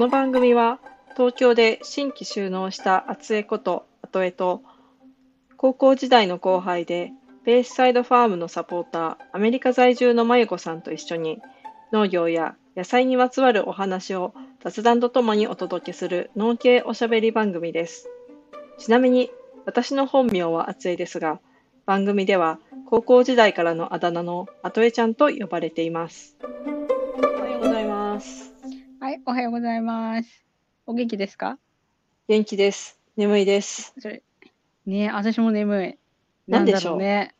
この番組は東京で新規収納した厚江こと後江と高校時代の後輩でベースサイドファームのサポーターアメリカ在住のまゆこさんと一緒に農業や野菜にまつわるお話を雑談とともにお届けする農系おしゃべり番組です。ちなみに私の本名は厚江ですが番組では高校時代からのあだ名の後江ちゃんと呼ばれています。い、おはようございます。お元気ですか？元気です。眠いです。それねえ私も眠い。なんでしょう？ね。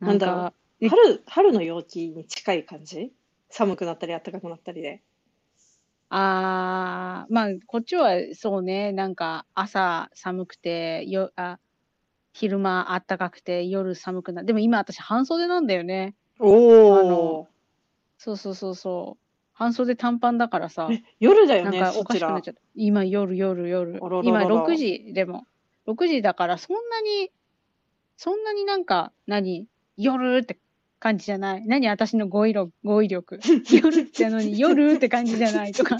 なんだろう春、春の陽気に近い感じ？寒くなったり暖かくなったりで。あー、まあ、こっちはそうね、なんか朝寒くて、よあ昼間暖かくて、夜寒くなでも今私半袖なんだよね。おお。そうそうそうそう。半袖短パンだからさ、え、夜だよね、なんかおそちらかしくなっち。ゃった。今夜夜夜あららら。ら今6時でも。6時だからそんなに、そんなになんか、何？夜って感じじゃない。何？私の語彙力、語彙力。夜ってのに夜って感じじゃないとか。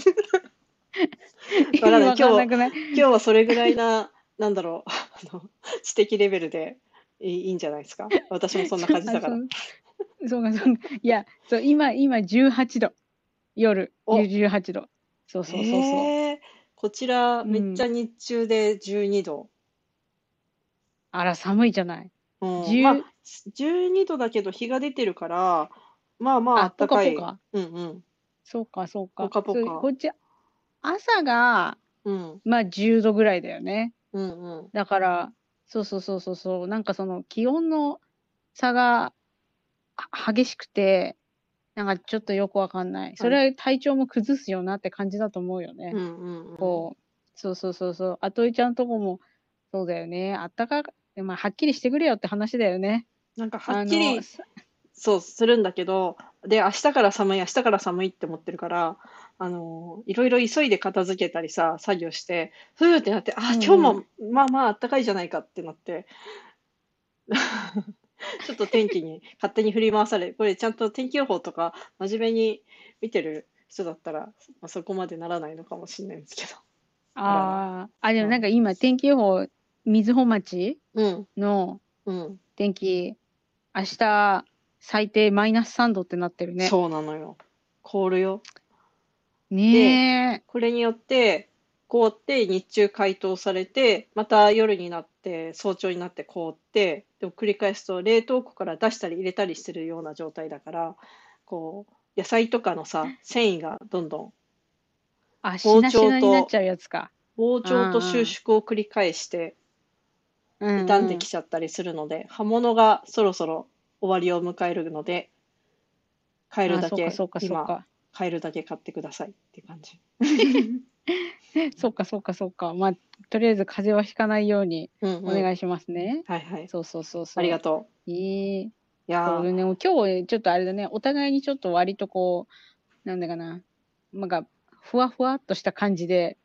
意 味わかんないわかんなくない？今日はそれぐらいな、なんだろう、あの、知的レベルでいいいいんじゃないですか？私もそんな感じだから。あそうそうか、そうか。いや、そう、今、今18度。夜、お18度。そうそうそうそう。えーこちら、うんめっちゃ日中で12度。あら、寒いじゃない。うん10まあ、12度だけど日が出てるから、まあまああ、暖かい。ポカポカ。うんうん。そうか、そうか。ポカポカそうこっち、朝が、うんまあ10度ぐらいだよね。うんうん。だから、そうそうそうそうそう、なんかその気温の差がは激しくて、なんかちょっとよくわかんない。それは体調も崩すよなって感じだと思うよね。うんうんうん。こう、そうそうそうそう、あといちゃんとこも、そうだよね。あったかく、まあ、はっきりしてくれよって話だよね。なんかはあっきりの、そうするんだけど、で、明日から寒い、明日から寒いって思ってるから、あの、いろいろ急いで片付けたりさ、作業して、ふーってなって、あ、今日もまあまあ暖かいじゃないかってなって、ちょっと天気に勝手に振り回され、これちゃんと天気予報とか真面目に見てる人だったら、まあ、そこまでならないのかもしれないんですけど。ああ、あ、でもなんか今、天気予報、瑞穂町うん、のうん、天気、明日、最低マイナス3度ってなってるね。そうなのよ。凍るよ。ねえ。これによって凍って日中解凍されてまた夜になって早朝になって凍ってでも繰り返すと冷凍庫から出したり入れたりしてるような状態だからこう野菜とかのさ繊維がどんどんあ、し包丁となしなになっちゃうやつか。膨張と収縮を繰り返して傷んできちゃったりするので葉物がそろそろ終わりを迎えるので買えるだけ今か。買えるだけ買ってくださいって感じ。そうかそうかそうか。まあ、とりあえず風邪はひかないようにうんうんお願いしますね。はいはい。そうそうそうそう。ありがといい。う。いやーそうね、もう今日ちょっとあれだね、お互いにちょっと割とこう、なんだかな、なんか、ふわふわっとした感じで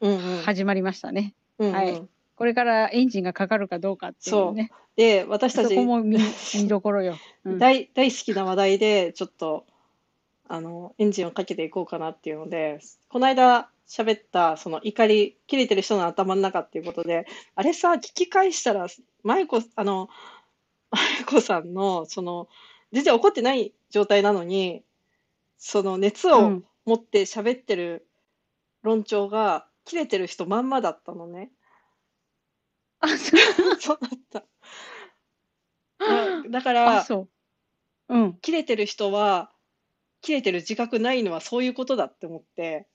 うんうん始まりましたね。うんうんはいこれからエンジンがかかるかどうかっていうね。で、私たちそこも見 見どころよ。うん大大好きな話題で、ちょっと、あの、エンジンをかけていこうかなっていうので、この間喋った、その怒り、切れてる人の頭の中っていうことで、あれさ、聞き返したら、まゆこ、あの、まゆこさんの、その、全然怒ってない状態なのに、その熱をうん持って喋ってる論調が、切れてる人まんまだったのね。あ、そう。そうだった。だだかあ、ら、そう。うん。切れてる人は、切れてる自覚ないのはそういうことだって思って、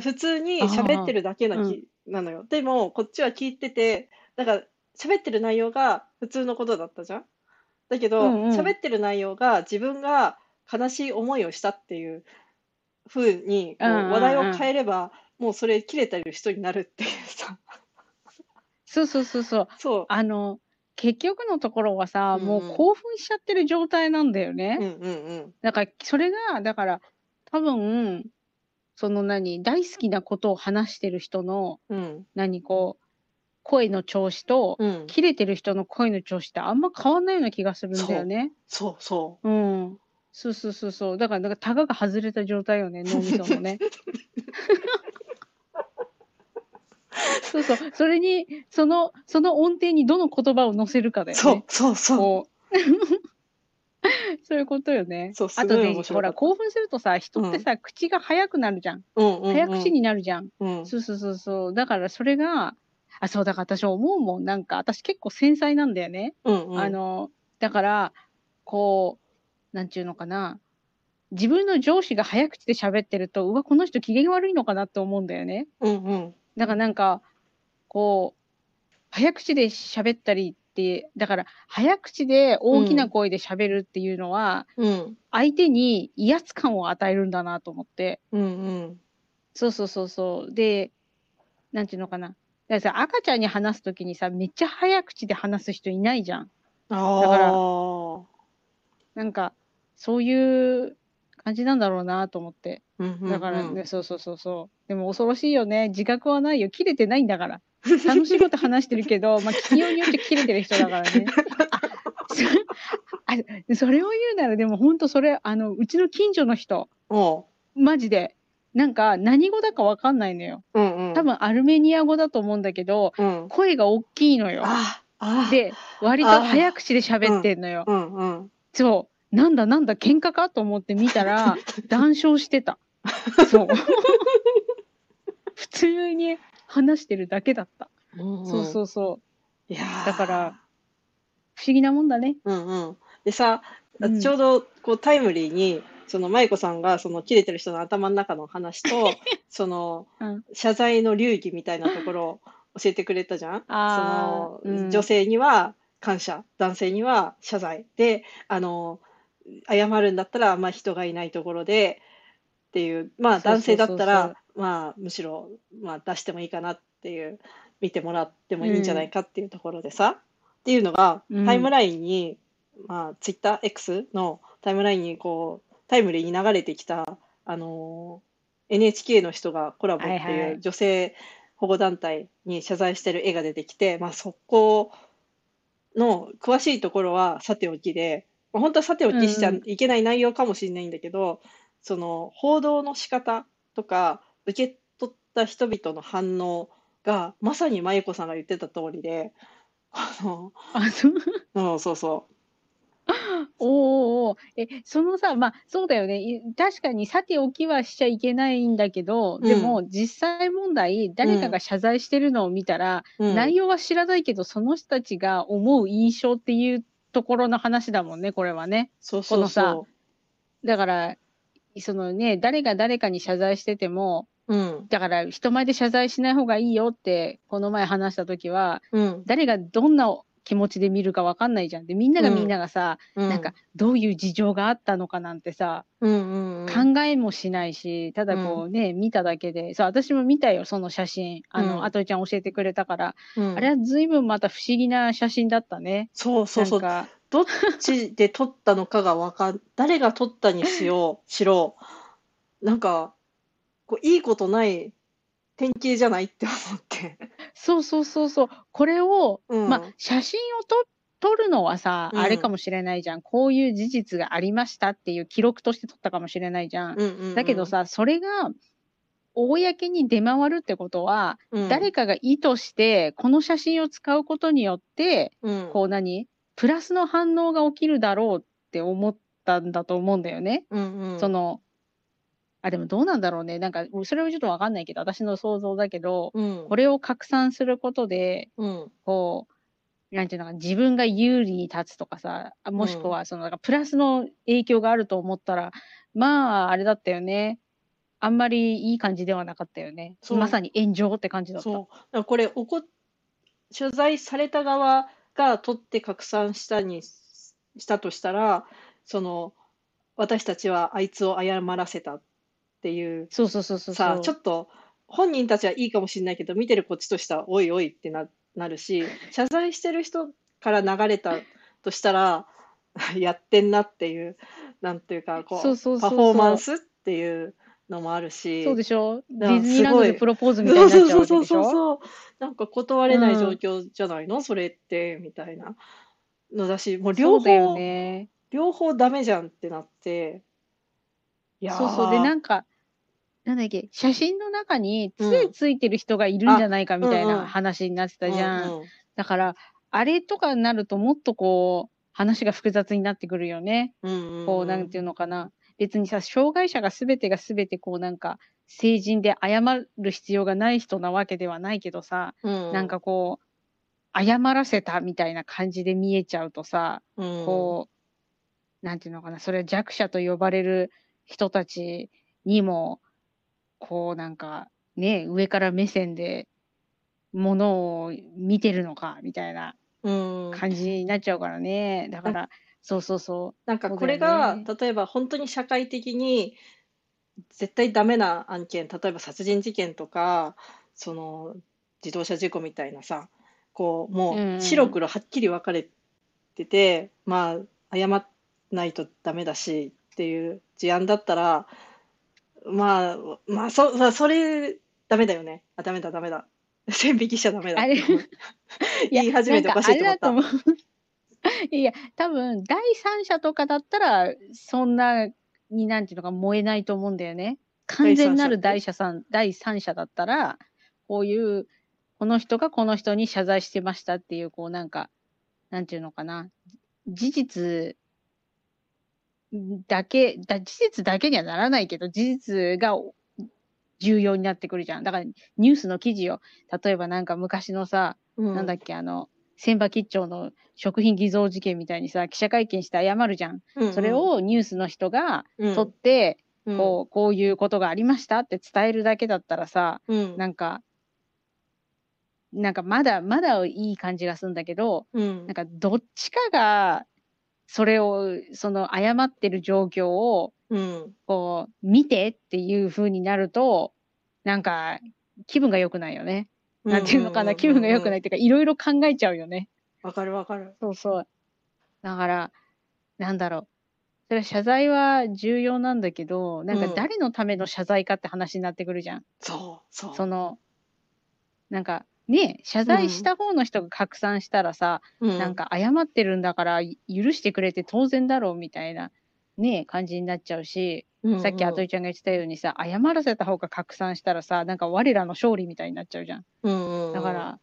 普通に喋ってるだけなき、なのよ。でも、こっちは聞いてて、だから喋ってる内容が普通のことだったじゃん？だけど、うんうん喋ってる内容が自分が悲しい思いをしたっていう風に、こううんうんうん話題を変えれば、もうそれ切れてる人になるっていうさ。そうそうそうそう。そあの、結局のところはさ、うんうんもう興奮しちゃってる状態なんだよね。う。うんうんうん。だから、それが、だから、多分、その何、大好きなことを話してる人の、うん。何、こう、声の調子と、うん。切れてる人の声の調子ってあんま変わんないような気がするんだよね。そうそう。うん。そうそうそうそう。だから、だから、タガが外れた状態よね、脳みそのね。そうそう。それに、その、その音程にどの言葉を乗せるかだよね。そうそうそう。そういうことよね。そうすあとねほから興奮するとさ、人ってさ、口が早くなるじゃん。うんうんうん、早口になるじゃん。うん。そうそうそうそう。だからそれが、あ、そう、だから私思うもん。なんか、私結構繊細なんだよね。うんうん。あの、だから、こう、なんちゅうのかな。自分の上司が早口で喋ってると、うわ、この人機嫌悪いのかなって思うんだよね。うんうん。だからなんか、こう、早口で喋ったりって、だから、早口で大きな声で喋るっていうのは、うん相手に威圧感を与えるんだなと思って。うんうん。そうそうそうそう。で、なんていうのかな。だからさ、赤ちゃんに話すときにさ、めっちゃ早口で話す人いないじゃん。だからら、なんか、そういう感じなんだろうなと思って。だからね、そうそうそうそう。でも恐ろしいよね。自覚はないよ。切れてないんだから。楽しいこと話してるけど、まあ、企業によって切れてる人だからね。あ、そあそれを言うなら、でも本当それ、あの、うちの近所の人、マジで、なんか何語だかわかんないのよ。うんうん。多分アルメニア語だと思うんだけど、うん。声が大きいのよ。で、割と早口で喋ってんのよ。うんうん。そう。なんだなんだ、喧嘩かと思って見たら、談笑してた。そう。普通に話してるだけだった。うんうん、そうそうそう。いやーだから、不思議なもんだね。うんうん。でさ、うんちょうどこうタイムリーに、その舞子さんがその切れてる人の頭の中の話と、そのうん謝罪の流儀みたいなところを教えてくれたじゃん。その、うん女性には感謝、男性には謝罪で、あの、謝るんだったら、まあ人がいないところでっていう、まあ男性だったら、まあむしろ、まあ出してもいいかなっていう、見てもらってもいいんじゃないかっていうところでさ、っていうのがうん。タイムラインに、まあツイッター X のタイムラインにこう、タイムリーに流れてきた、あの NHK の人がコラボってはいはい。いう女性保護団体に謝罪してる絵が出てきて、まあそこの詳しいところはさておきで、まあ本当はさておきしちゃうんうんいけない内容かもしれないんだけど、その報道の仕方とか受け取った人々の反応がまさに真由子さんが言ってた通りで、あの、あ、そう。うん、そうそ おーおーおーえ、そのさ、まあ、そうだよね。い確かに、さておきはしちゃいけないんだけど、でも、実際問題、誰かが謝罪してるのを見たら、う。うん、内容は知らないけど、その人たちが思う印象っていうところの話だもんね、これはね。そうそうこのさそだから、そのね、誰が誰かに謝罪してても、う。うん。だから人前で謝罪しない方がいいよって、この前話した時は、うん。誰がどんな気持ちで見るかわかんないじゃん。で、みんながみんながさ、うん。なんか、どういう事情があったのかなんてさ、うんうんうん。考えもしないし、ただこうね、見ただけで、そう、私も見たよ、その写真。あの、うんあといちゃん教えてくれたから、うんあれは随分また不思議な写真だったね。そうそうそう。どっちで撮ったのかがわかん、誰が撮ったにしよう、しろ、なんか、こう、いいことない典型じゃないって思って。そうそうそうそう。これを、うんまあ、写真を撮撮るのはさ、うんあれかもしれないじゃん。こういう事実がありましたっていう記録として撮ったかもしれないじゃん。うんうんうんだけど、さ、それが、公に出回るってことは、うん誰かが意図して、この写真を使うことによって、うんこう何？プラスの反応が起きるだろうって思ったんだと思うんだよね。うんうんその、あ、でもどうなんだろうね。なんか、それはちょっとわかんないけど、私の想像だけど、うんこれを拡散することで、うんこう、なんていうのかな、自分が有利に立つとかさ、あもしくは、その、なんかプラスの影響があると思ったら、まあ、あれだったよね。あんまりいい感じではなかったよね。まさに炎上って感じだった。そう。これ、取材された側が取って拡散したにしたとしたら、その、私たちはあいつを謝らせたっていう、そうそうそうそう。さ。ちょっと、本人たちはいいかもしれないけど、見てるこっちとしては、おいおいってな、なるし、謝罪してる人から流れたとしたら、やってんなっていう、なんていうか、こう、パフォーマンスっていうのもあるし、そうでしょ？ディズニーランドでプロポーズみたいになっちゃうわけでしょ？そうそうそう。なんか断れない状況じゃないの、それって、みたいなのだし、もう両そうね。両方ダメじゃんってなって、いやー。そうそう。で、なんか、なんだっけ、写真の中に杖ついてる人がいるんじゃないかみたいな話になってたじゃん。うんうん。だから、あれとかになるともっとこう、話が複雑になってくるよね。うんうんこう、なんていうのかな。別にさ、障害者が全てが全てこうなんか、成人で謝る必要がない人なわけではないけどさ、うん。なんかこう、謝らせたみたいな感じで見えちゃうとさ、うん。こう、なんていうのかな、それ弱者と呼ばれる人たちにも、こうなんか、ね、上から目線で、ものを見てるのか、みたいなうん。感じになっちゃうからね。だから、そうそうそなんかこれが、ね。例えば本当に社会的に絶対ダメな案件、例えば殺人事件とか、その自動車事故みたいなさ、こうもうんうん。う白黒はっきり分かれてて、まあ謝らないとダメだしっていう事案だったら、まあ、まあそ、まあそれダメだよね。あ、ダメだダメだ。線引きしちゃダメう。だ。あれ、い 言い始めておかしいと思った。なんかあれだと思う。いや、多分、第三者とかだったら、そんなになんていうのか燃えないと思うんだよね。完全なる第者さん、第三者だったら、こういう、この人がこの人に謝罪してましたっていう、こうなんか、なんていうのかな。事実だけ、だ事実だけにはならないけど、事実が重要になってくるじゃん。だから、ニュースの記事を、例えばなんか昔のさ、うん。なんだっけ、あの、千葉吉兆の食品偽造事件みたいにさ、記者会見して謝るじゃん。うんそれをニュースの人がうん取って、うん。こう、こういうことがありましたって伝えるだけだったらさ、うん。なんか、なんかまだ、まだいい感じがするんだけど、うん。なんかどっちかが、それを、その謝ってる状況を、うんこう、見てっていう風になると、なんか、気分が良くないよね。なんていうのかな、気分が良くないっていうか、いろいろ考えちゃうよね。わかるわかる。そうそう。だから、なんだろう。それは謝罪は重要なんだけど、なんかうん誰のための謝罪かって話になってくるじゃん。そうそう。その、なんか、ね謝罪した方の人が拡散したらさ、うんなんか謝ってるんだから許してくれて当然だろうみたいな、ね感じになっちゃうし、さっきあといちゃんが言ってたようにさ、謝らせた方が拡散したらさ、なんか我らの勝利みたいになっちゃうじゃん。うんうんだから、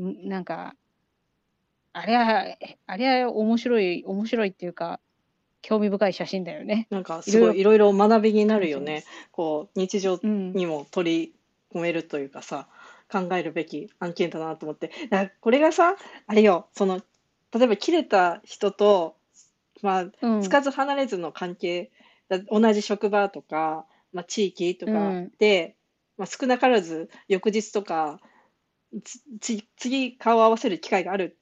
んなんか、あれは、あれは面白い、面白いっていうか、興味深い写真だよね。なんかすごいいろいろ学びになるよね。こう日常うん。にも取り込めるというかさ、考えるべき案件だなと思って。だからこれがさ、あれよ、その例えば切れた人とまあうんつかず離れずの関係、だ同じ職場とか、まあ、地域とかうんで、まあ、少なからず翌日とかつつ次顔を合わせる機会がある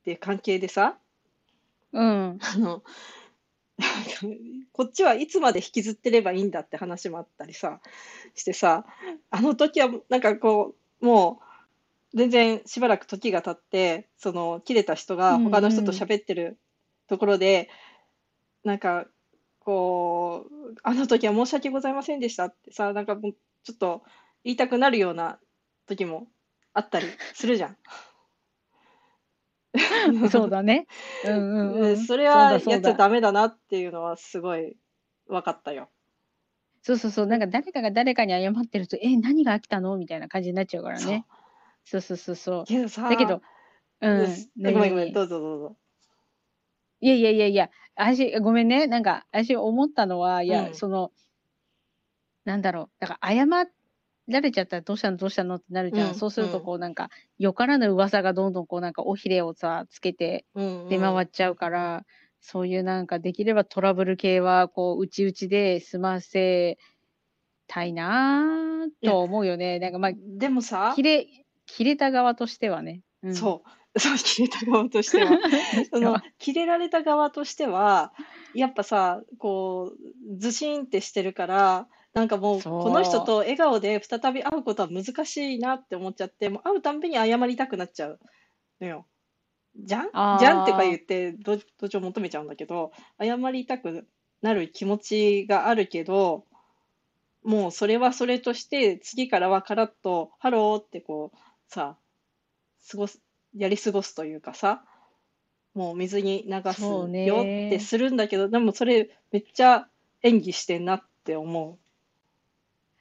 っていう関係でさ、うん。あの、こっちはいつまで引きずってればいいんだって話もあったりさ、してさ、あの時はなんかこう、もう全然しばらく時が経って、その切れた人が他の人と喋ってるところで、なんかこう、あの時は申し訳ございませんでしたってさ、なんかもうちょっと言いたくなるような時もあったりするじゃん。そうだね。うんうんう。うんんそれはやっちゃダメだなっていうのはすごい分かったよ。そうそうそう。なんか誰かが誰かに謝ってると、え、何が来たの？みたいな感じになっちゃうからそう。ね。そうそうそうそう。けどさ、だけど、うん。うんごめんごめん、何どうぞどうぞ。いやいやいやいや、私、ごめんね。なんか、私思ったのは、いや、うんその、なんだろう。だから、謝られちゃったらどうしたの？どうしたの？ってなるじゃん。うんそうすると、うんこう、なんか、よからぬ噂がどんどん、こう、なんか、尾ひれをさ、つけてうん出回っちゃうから、そういうなんか、できればトラブル系は、こう、うちうちで済ませたいなぁと思うよね。なんか、まあ、でもさ切、れ、切れた側としてはね。うん、そう、そう、キレた側としては。その、キレられた側としては、やっぱさ、こう、ずしんってしてるから、なんかもうこの人と笑顔で再び会うことは難しいなって思っちゃって、もう会うたんびに謝りたくなっちゃうのよ。じゃん？じゃんってか言って、ど同情求めちゃうんだけど、謝りたくなる気持ちがあるけど、もうそれはそれとして、次からはカラッと、ハローってこう、さ、過ごす、やり過ごすというかさ、もう水に流すよってするんだけど、でもそれめっちゃ演技してんなって思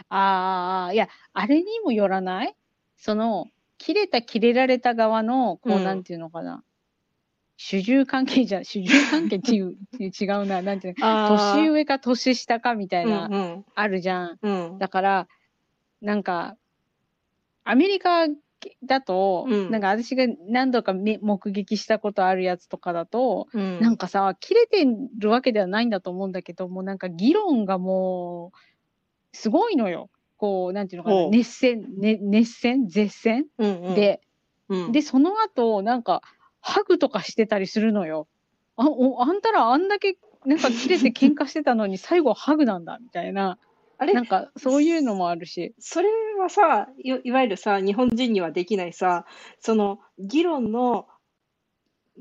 ああ、いや、あれにもよらない？その、切れた切れられた側の、こう、うん。なんていうのかな。主従関係じゃ、主従関係っていう、違うな、なんていう年上か年下かみたいな、うんあるじゃん。うん。うんだから、なんか、アメリカだと、うん。なんか私が何度かめ目撃したことあるやつとかだと、うん。なんかさ、切れてるわけではないんだと思うんだけど、もうなんか議論がもう、すごいのよ。こう、なんていうのかな、熱戦、ね、熱戦、絶戦うんうんで、うんで、その後、なんか、ハグとかしてたりするのよ。あ、おあんたらあんだけ、なんか切れて喧嘩してたのに、最後はハグなんだ、みたいな。あれ？なんか、そういうのもあるし。それはさい、いわゆるさ、日本人にはできないさ、その議論の、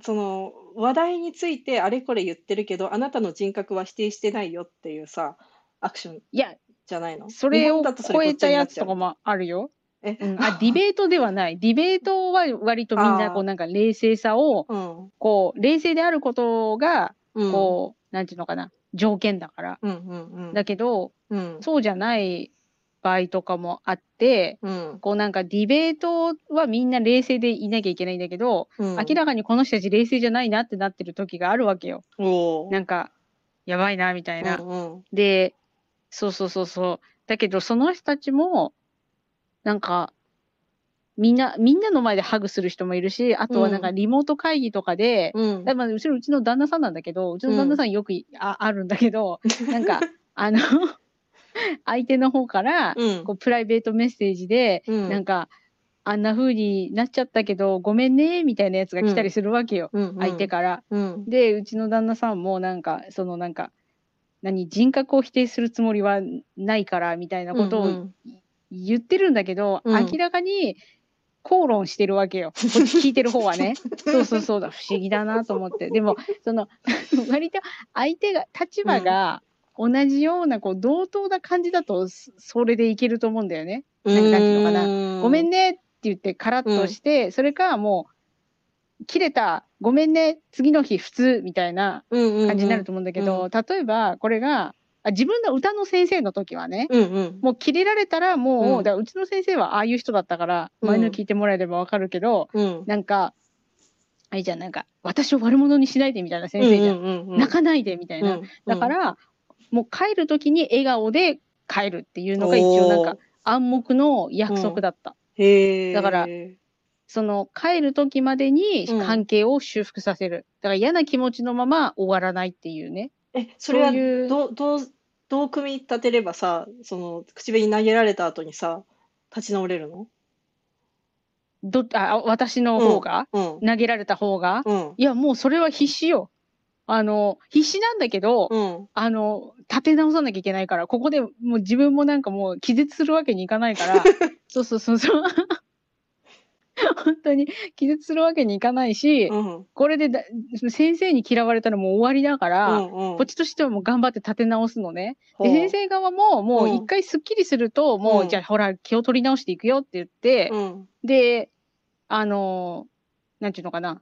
その話題についてあれこれ言ってるけど、あなたの人格は否定してないよっていうさ、アクションいや、じゃないの？それを超えたやつとかもあるよ。え、うん、あ、ディベートではない。ディベートは割とみんな、こう、なんか冷静さを、うん、こう、冷静であることが、うん、こう、なんていうのかな、条件だから。うん、うん、うん、だけど、うん、そうじゃない場合とかもあって、うん、こうなんかディベートはみんな冷静でいなきゃいけないんだけど、うん、明らかにこの人たち冷静じゃないなってなってる時があるわけよ。なんか、やばいな、みたいな。うんうん。で、そうそうそうそう。だけど、その人たちも、なんか、みんな、みんなの前でハグする人もいるし、あとはなんかリモート会議とかで、うん。だまあ、うちのうちの旦那さんなんだけど、うちの旦那さんよくい、ああるんだけど、なんか、あの、相手の方から、うん。こうプライベートメッセージで、うん。なんか、あんな風になっちゃったけど、ごめんね、みたいなやつが来たりするわけよ、うんうん。相手から。うん。で、うちの旦那さんもなんか、そのなんか、何、人格を否定するつもりはないから、みたいなことをうん言ってるんだけど、うん明らかに口論してるわけよ。こっち聞いてる方はね。そうそうそうだ、不思議だなと思って。でも、その、割と相手が、立場が同じような、こう、同等な感じだと、そそれでいけると思うんだよね。なんかなんていうのかなごめんね。ねって言ってカラッとして、それかもう、切れた、ごめんね、次の日普通みたいな感感じになると思うんだけど、例えばこれが、あ自分の歌の先生の時はね、うんうん。もう切れられたらもう、うんだからうちの先生はああいう人だったから、うん前の聞いてもらえればわかるけど、うん。なんか、あれじゃん、なんか、私を悪者にしないでみたいな先生じゃん。ん泣かないでみたいな。だか、ら、もう帰る時に笑顔で帰るっていうのが一応なんか暗黙の約束だった。だからその帰る時までにうん関係を修復させる。だから嫌な気持ちのまま終わらないっていうね。え、それはそういうどう、どう、どう組み立てればさ、その、口紅投げられた後にさ、立ち直れるの？どあ私の方が、うん。投げられた方が、うん。いや、もうそれは必死よ。あの、必死なんだけど、うん。あの、立て直さなきゃいけないから、ここでもう自分もなんかもう気絶するわけにいかないから、そうそうそうそう。本当に気絶するわけにいかないし、うん。これでだ先生に嫌われたらもう終わりだから、うん。うんこっちとしてはもう頑張って立て直すのね。で、先生側ももううん一回スッキリすると、もう、うんじゃあほら気を取り直していくよって言って、うん。で、あのーなんていうのかな。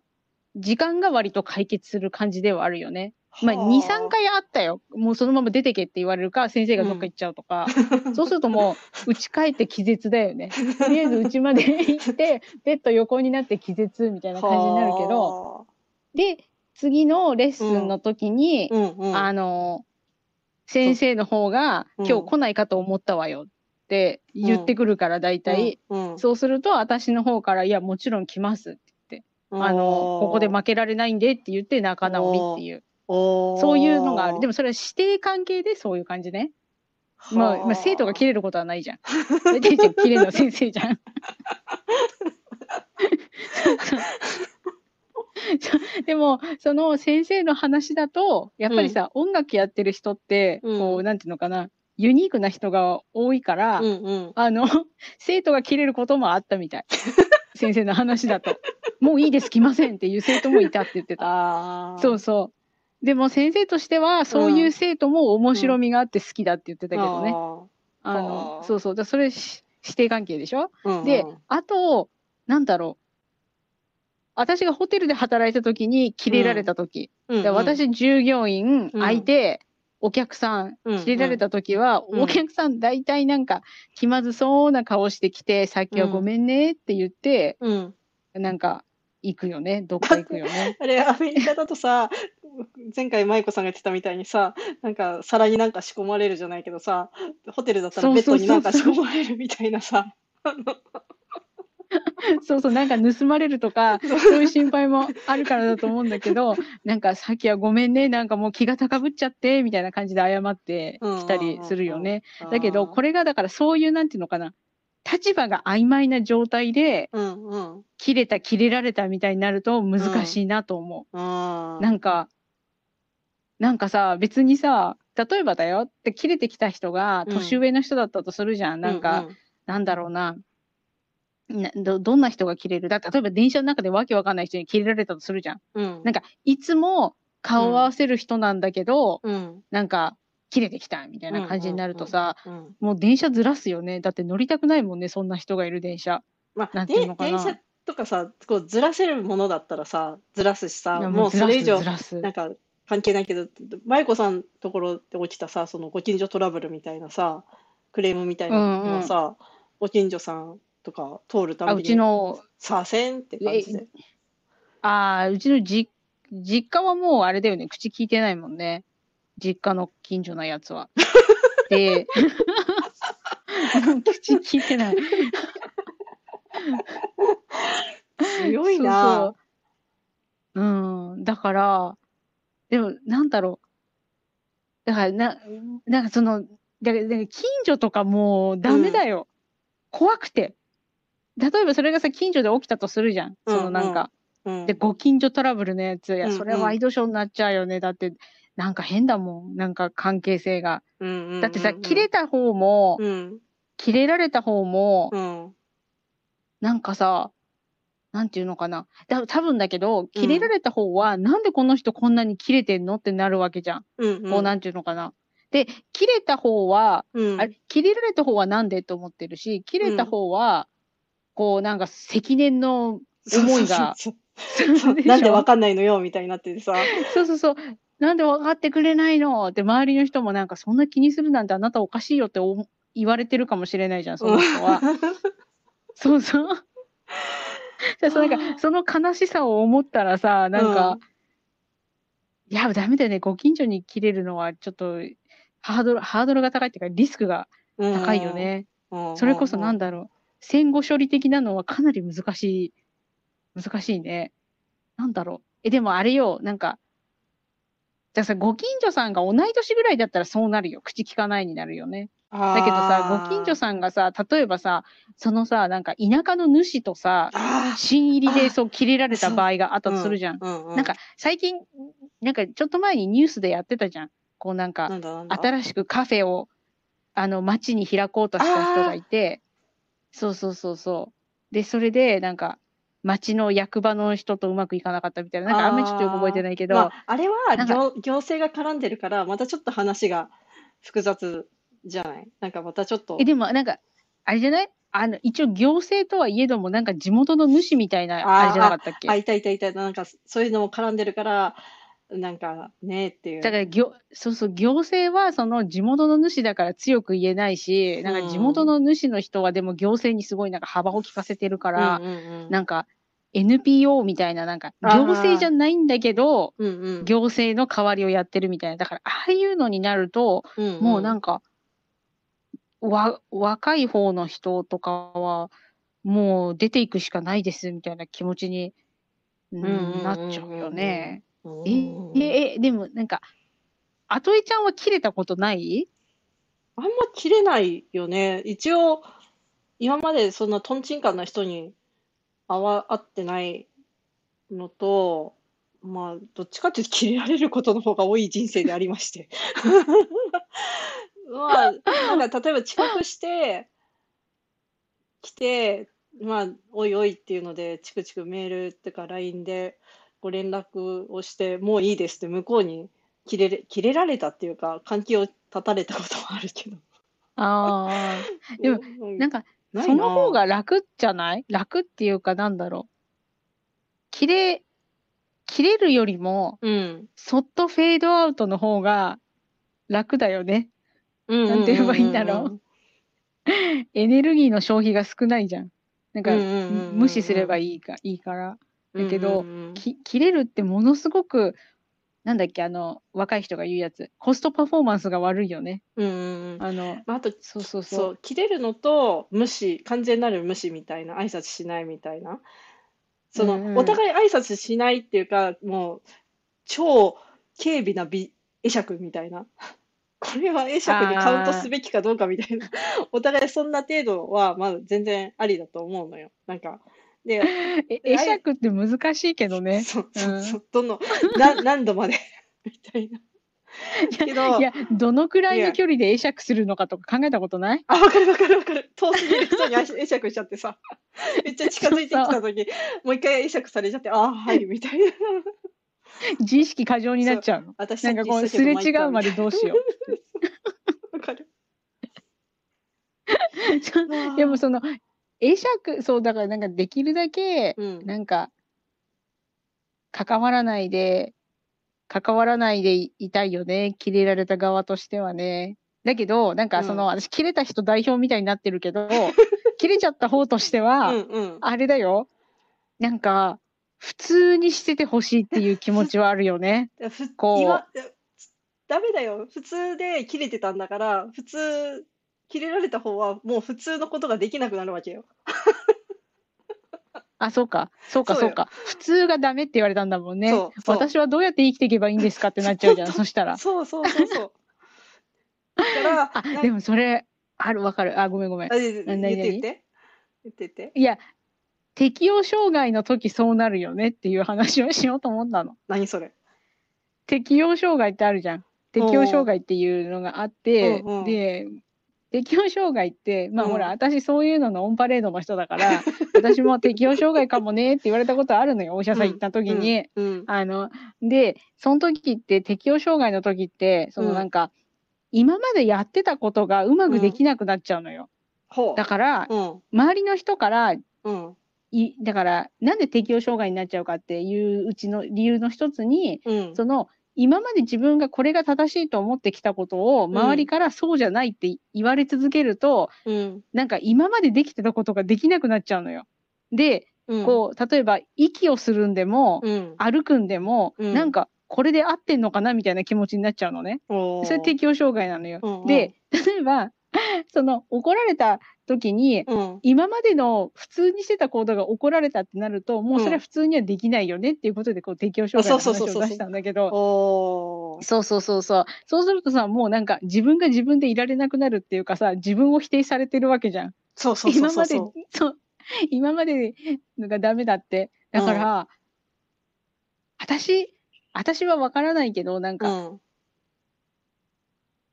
時間が割と解決する感じではあるよね。まあ、は2、3回あったよ。もうそのまま出てけって言われるか、先生がどっか行っちゃうとか。そうするともう、家帰って気絶だよね。とりあえず家まで行って、ベッド横になって気絶みたいな感じになるけど、ど。で、次のレッスンの時に、うんうん。あの、先生の方が、うん今日来ないかと思ったわよって言ってくるから、大体。うん、そうすると、私の方から、いや、もちろん来ますって言って、うんあの、ここで負けられないんでって言って仲直りっていう、そういうのがある。でもそれは師弟関係でそういう感じね。まあ、まあ、生徒が切れることはないじゃん。大体じゃん切れるのは先生じゃん。でも、その先生の話だと、やっぱりさ、音楽やってる人って、うんこう、なんていうのかな、ユニークな人が多いから、うんうん。あの、生徒が切れることもあったみたい。先生の話だと。もういいです、来ませんっていう生徒もいたって言ってた。そうそう。でも先生としては、そういう生徒も面白みがあって好きだって言ってたけどね。ああの、ーそうそう。だそれし、師弟関係でしょ？うんうん。で、あと、なんだろう。私がホテルで働いた時に切れられた時。うん私、従業員、うん相手、お客さん、うん切れられた時は、うんお客さん大体なんか気まずそうな顔してきて、さっきはごめんねって言って、うん。なんか行くよね。どっか行くよね。あれ、アメリカだとさ、前回舞子さんが言ってたみたいにさ、なんか皿になんか仕込まれるじゃないけどさ、ホテルだったらベッドになんか仕込まれるみたいなさ。そうそう、なんか盗まれるとか、そういう心配もあるからだと思うんだけど、なんかさっきはごめんね、なんかもう気が高ぶっちゃって、みたいな感じで謝ってきたりするよね。だけど、これ、れがだからそういう、なんていうのかな、立場が曖昧な状態で、うんうん。切れた、切れられたみたいになると難しいなと思う。あなんか、なんかさ、別にさ、例えばだよって切れてきた人がうん年上の人だったとするじゃん。なんか、、なんだろうな。などどんな人が切れる？だ例えば電車の中でわけわかんない人に切れられたとするじゃん。うんうん。なんか、いつも顔を合わせる人なんだけど、うん、なんか、切れてきたみたいな感じになるとさ、うんうん、もう電車ずらすよね。だって乗りたくないもんね、そんな人がいる電車。まあ、なんていうのかなで電車とかさ、こうずらせるものだったらさ、ずらすしさ、もうそれ以上。なんか関係ないけど、舞子さんのところで起きたさ、そのご近所トラブルみたいなさ、クレームみたいなのはさ、ご近所さんとか通るたあ、うびに、ちの、さあせんって感じで。ああ、うちのじ実家はもうあれだよね、口聞いてないもんね。実家の近所のやつは。で、口聞いてない。強いなそうそううん。だから、でも、なんだろう。だから、な、なんかその、だから近所とかもうダメだよ。怖くて。例えばそれがさ、近所で起きたとするじゃん。そのなんか。うんで、ご近所トラブルのやつ、いや、うんうんそれはワイドショーになっちゃうよね。だって、なんか変だもん。なんか関係性が。うんうんうんうんだってさ、切れた方も、うん切れられた方も、うんなんかさ、なんていうのかな。だ多分だけど、切れられた方は、なんでこの人こんなに切れてんのってなるわけじゃん。うんうんこう、なんていうのかな。で、切れた方は、うんあれ、切れられた方はなんでと思ってるし、切れた方は、こう、なんか積年の思いが、そうそうそう なんでわかんないのよみたいになっててさ。そうそうそう。なんで分かってくれないの？って周りの人もなんかそんな気にするなんてあなたおかしいよって思言われてるかもしれないじゃん、その人は。そうそう。でそうなんかその悲しさを思ったらさ、なんか、いや、ダメだよね。ご近所に切れるのはちょっとハードル、ハードルが高いっていうかリスクがうん高いよ。ね。うんそれこそなんだだろう。戦後処理的なのはかなり難しい、難しいね。なんだろう。え、でもあれよ、なんか、じゃあさ、ご近所さんが同い年ぐらいだったらそうなるよ。口聞かないになるよね。だけどさ、ご近所さんがさ、例えばさ、そのさ、なんか田舎の主とさ、あ新入りであそう切れられた場合があったとするじゃん。んなんか最近、なんかちょっと前にニュースでやってたじゃん。こうなんか、新しくカフェを、あの、街に開こうとした人がいて、そうそうそうそう。で、それで、なんか、町の役場の人とうまくいかなかったみたいな、なんかあんまりちょっとよく覚えてないけど、まあ、あれは行行政が絡んでるから、またちょっと話が複雑じゃない？なんかまたちょっとえ、。でもなんか、あれじゃない？あの、一応行政とはいえども、なんか地元の主みたいな、あれじゃなかったっけ？あ、いたいたいた。なんかそういうのも絡んでるから、なんかねっていう。だから行、そうそう、行政はその地元の主だから強く言えないし、なんか地元の主の人はでも行政にすごいなんか幅を利かせてるから、うんうんうんなんか NPO みたいな、なんか行政じゃないんだけど、うんうん行政の代わりをやってるみたいな。だから、ああいうのになると、うんもうなんか、わ、若い方の人とかは、もう出ていくしかないですみたいな気持ちに、うんうんうんうんうんなっちゃうよね。うんえ、え、え、でもなんか、あとえちゃんは切れたことない？あんま切れないよね。一応、今までそんなトンチンカンな人に会わ、会ってないのと、まあ、どっちかっていうと切れられることの方が多い人生でありまして。まあ、なんか例えば遅刻して、来て、まあ、おいおいっていうので、チクチクメールってか LINE でご連絡をして、もういいですって向こうに切れれ、切れられたっていうか、関係を断たれたこともあるけど。ああ。でもうん、なんか、その方なが楽じゃない？楽っていうかなんだろう。切れ、切れるよりも、うん。そっとフェードアウトの方が楽だよね。うんなんて言えばいいんだろう エネルギーの消費が少ないじゃん。なんか、無視すればいいか、いいから。だけどき切れるってものすごく、なんだっけ、あの、若い人が言うやつ。コストパフォーマンスが悪いよね。うんあの、まあ、あとそうそうそう。そう切れるのと無視完全なる無視みたいな挨拶しないみたいな。その、うんうん。お互い挨拶しないっていうかもう超軽微な美会釈みたいな。これは会釈にカウントすべきかどうかみたいな。お互いそんな程度はまだ全然ありだと思うのよ。なんかでえ会釈って難しいけどね。そうそうそうどのな 何度まで？みたいなけどいや、どのくらいの距離で会釈するのかとか考えたことない？あ、わかるわかるわかる。遠すぎる人に会 会釈しちゃってさ、めっちゃ近づいてきた時もう一回会釈されちゃって、ああ、はい、みたいな。自意識過剰になっちゃうの。私なんかこう、すれ違うまでどうしよう。う。わかる。でもその会釈そうだからなんかできるだけうん、なんか関わらないで関わらないでいたいよねキレられた側としてはね。だけどなんかその、私キレた人代表みたいになってるけど キレちゃった方としては、うんうん。あれだよ。なんか普通にしててほしいっていう気持ちはあるよね。ふこう。今ダメだよ。普通で切れてたんだから、普通、切れられた方はもう普通のことができなくなるわけよ。あそうか。そうかそううか。普通がダメって言われたんだもんね。私はどうやって生きていけばいいんですかってなっちゃうじゃん。そしたら。そうそうそうそう。だから、あなでもそれあるわかる。あごめんごめん。あ言って言って言って。言って言って。いや適応障害の時そうなるよねっていう話をしようと思ったの。何それ？適応障害ってあるじゃん。適応障害っていうのがあってで適応障害ってまあうんほら私そういうののオンパレードの人だから 私も適応障害かもねって言われたことあるのよお医者さん行った時に。うん。あのでその時って適応障害の時ってそのなんか、今までやってたことがうまくできなくなっちゃうのよ。だからうん。周りの人からうん。いだからなんで適応障害になっちゃうかっていううちの理由の一つにうん。その今まで自分がこれが正しいと思ってきたことをん周りからそうじゃないって言われ続けると、うん。なんか今までできてたことができなくなっちゃうのよ。で、うん。こう例えば息をするんでも、うん。歩くんでも、うんなんかこれで合ってんのかなみたいな気持ちになっちゃうのね。それ適応障害なのよ。で例えば その怒られた時にうん。今までの普通にしてた行動が怒られたってなるともうそれは普通にはできないよねっていうことでこう適応障害の話を出したんだけど。そうそうそうそう。そうするとさもうなんか自分が自分でいられなくなるっていうかさ自分を否定されてるわけじゃん。そうそうそう今までそう。今までのがダメだって。だから、私私は分からないけどなんか、うん。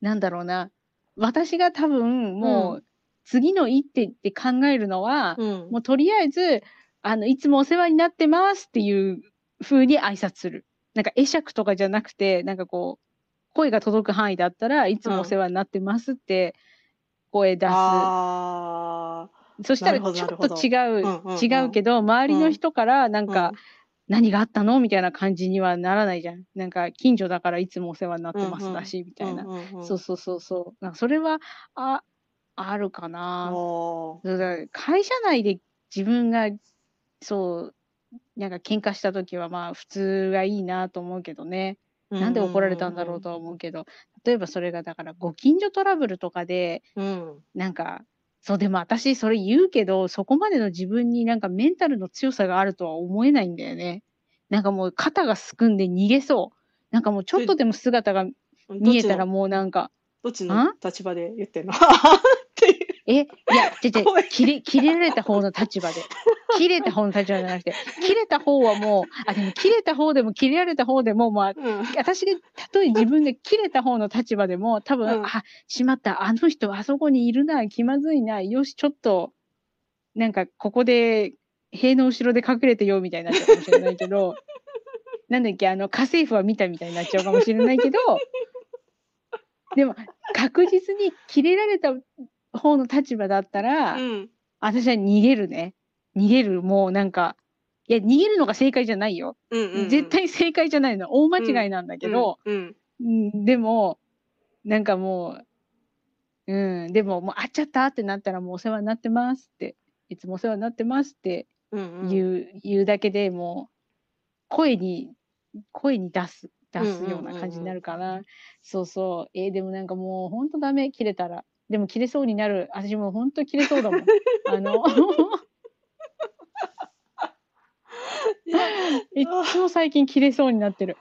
なんだろうな。私が多分もうう次の一手って考えるのは、うん。もうとりあえずあのいつもお世話になってますっていう風に挨拶する。なんか会釈とかじゃなくてなんかこう声が届く範囲だったらいつもお世話になってますって声出す、あそしたらちょっと違う、うんうんうん。違うけど周りの人からなんーか、何があったのみたいな感じにはならないじゃん。なんか近所だからいつもお世話になってますだし、みたいな。そうそうそうそう。なんかそれはああるかな。会社内で自分がそうなんか喧嘩した時はまあ普通がいいなと思うけどね。ーなんで怒られたんだろうとは思うけど、例えばそれがだからご近所トラブルとかでうん。なんかそうでも私それ言うけどそこまでの自分になんかメンタルの強さがあるとは思えないんだよね。なんかもう肩がすくんで逃げそう。なんかもうちょっとでも姿が見えたらもうなんか、どっちのあ？立場で言ってんの？え、いや、ちょ切れ、切れられた方の立場で。切れた方の立場じゃなくて、切れた方はもう、あ、でも切れた方でも切れられた方でも、まあ、うん。私が、たとえ自分が切れた方の立場でも、多分、うん。あ、しまった、あの人あそこにいるな、気まずいな、よし、ちょっと、なんか、ここで、塀の後ろで隠れてよ、みたいになっちゃうかもしれないけど、なんだっけ、あの、家政婦は見たみたいになっちゃうかもしれないけど、でも、確実に切れられた方の立場だったら、うん。私は逃げるね。逃げる、もうなんか、いや、逃げるのが正解じゃないよ。うんうんうん。絶対正解じゃないの。大間違いなんだけど、うん。うんでも、なんかもう、うん、でももう会っちゃったってなったらもうお世話になってますって、いつもお世話になってますってうんうん。言う、言うだけでもう、声に、声に出す、出すような感じになるかな。そうそう。えーでもなんかもう本当ダメ、切れたら。でも切れそうになる。私もう本当切れそうだもん。あの、いっつも最近切れそうになってる。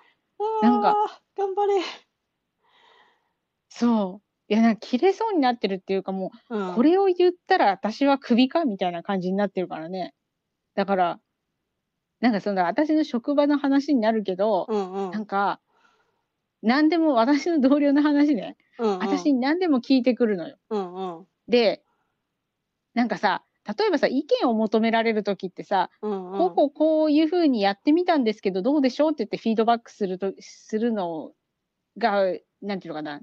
なんか頑張れ。そう。いや、なんか切れそうになってるっていうかもう、うんこれを言ったら私はクビかみたいな感じになってるからね。だから、なんかその私の職場の話になるけど、うんうん。なんか、何でも私の同僚の話ね、うんうん、私に何でも聞いてくるのよ。うんうん。で、なんかさ、例えばさ、意見を求められるときってさ、うんうん。こうこうこういうふうにやってみたんですけど、どうでしょうって言ってフィードバックすると、するのが、なんていうのかな、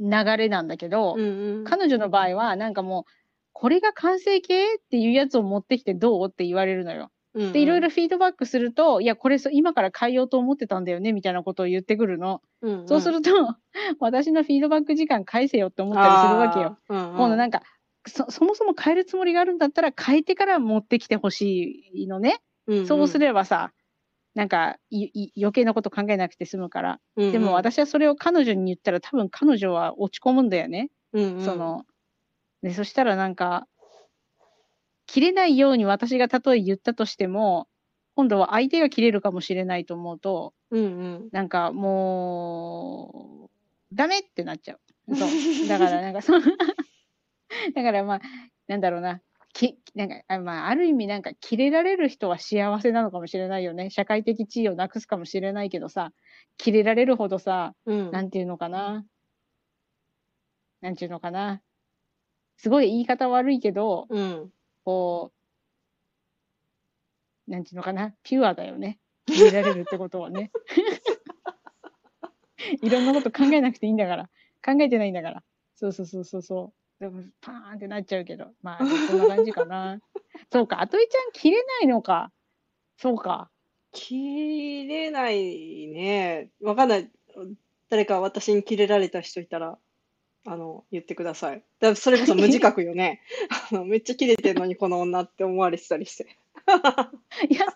流れなんだけど、うんうん。彼女の場合は、なんかもう、これが完成形っていうやつを持ってきてどうって言われるのよ。うんうんで、いろいろフィードバックすると、いや、これそ今から変えようと思ってたんだよね、みたいなことを言ってくるの。うんうんそうすると、私のフィードバック時間返せよって思ったりするわけよ。。うんうん、今度なんか、そ、そもそも変えるつもりがあるんだったら変えてから持ってきてほしいのね。うんうんそうすればさ、なんか余計なこと考えなくて済むから。うんうんでも、私はそれを彼女に言ったら多分彼女は落ち込むんだよね。うんうん、その、で、そしたらなんか、切れないように私がたとえ言ったとしても、今度は相手が切れるかもしれないと思うと、うんうん。なんかもう、ダメってなっちゃう。そう。だからなんかそう、だからまあ、なんだろうな。きなんかあまあ、ある意味なんか切れられる人は幸せなのかもしれないよね。社会的地位をなくすかもしれないけどさ、切れられるほどさ、うんなんていうのかな。なんていうのかな。すごい言い方悪いけど、うん。こう、なんていうのかな？ピュアだよね。切られるってことはね。いろんなこと考えなくていいんだから。考えてないんだから。そうそうそうそうそう。でもパーンってなっちゃうけど。まあ、そんな感じかな。そうか。あといちゃん切れないのか。そうか。切れないね。わかんない。誰か私に切れられた人いたら、あの、言ってください。だそれこそ無自覚よね。あのめっちゃ切れてんのにこの女って思われてたりして。いや、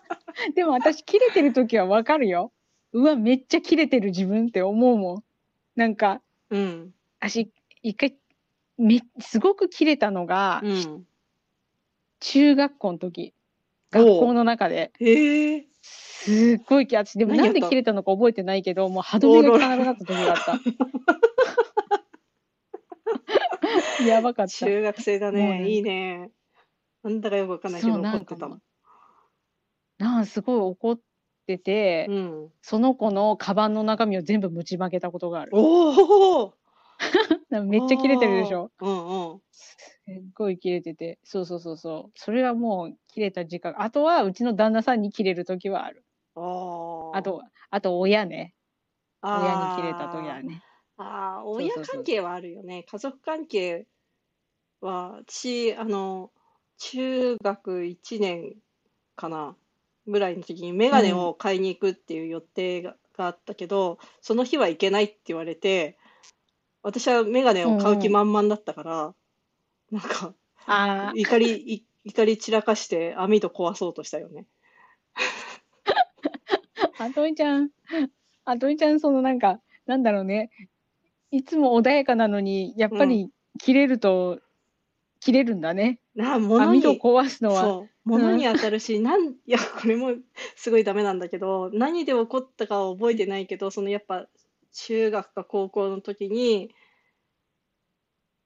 でも私切れてる時はわかるよ。うわ、めっちゃ切れてる自分って思うもん。なんか、うん。私、一回、め、すごく切れたのが、うん。中学校の時。学校の中で。へえ。すっごい気圧でもなんで切れたのか覚えてないけど、もう歯止めが効かなくなった時があった。やばかった。中学生だもうね。ねいいね。なんだかよくわかんないけどそう、な怒ってたなすごい怒ってて、うん。その子のカバンの中身を全部ぶちまけたことがある。おお。なんかめっちゃ切れてるでしょ？うんうん。すっごい切れてて。そうそうそうそう。それはもう切れた時間。あとはうちの旦那さんに切れる時はある。ああ。あと、あと親ね。親あに切れた時はね。ああ、そう親そうそう関係はあるよね。家族関係は、私、あの、中学1年かな、ぐらいの時にメガネを買いに行くっていう予定が、があったけど、その日は行けないって言われて、私はメガネを買う気満々だったから、なんか、ああ、怒り、い怒り散らかして網戸壊そうとしたよね。あといちゃん、あといちゃん、そのなんか、なんだろうね。いつも穏やかなのに、やっぱり切れると、切れるんだね。なあ、物網戸に、壊すのは。そう、物に当たるし、なん、いや、これもすごいダメなんだけど、何で起こったかは覚えてないけど、そのやっぱ、中学か高校の時に、い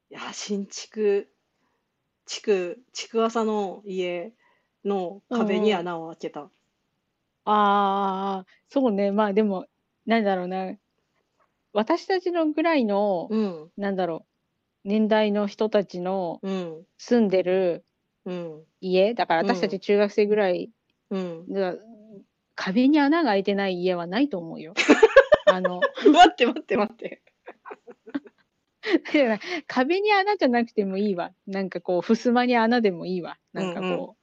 や、新築、築、築浅の家の壁に穴を開けた。ああ、そうね。まあでも、なんだろうな。私たちのぐらいの、うん、なんだろう、年代の人たちのうん、住んでるうん、家、だから私たち中学生ぐらい、うん。壁に穴が開いてない家はないと思うよ。あの、待って待って待って。壁に穴じゃなくてもいいわ。なんかこう、襖に穴でもいいわ。なんかこ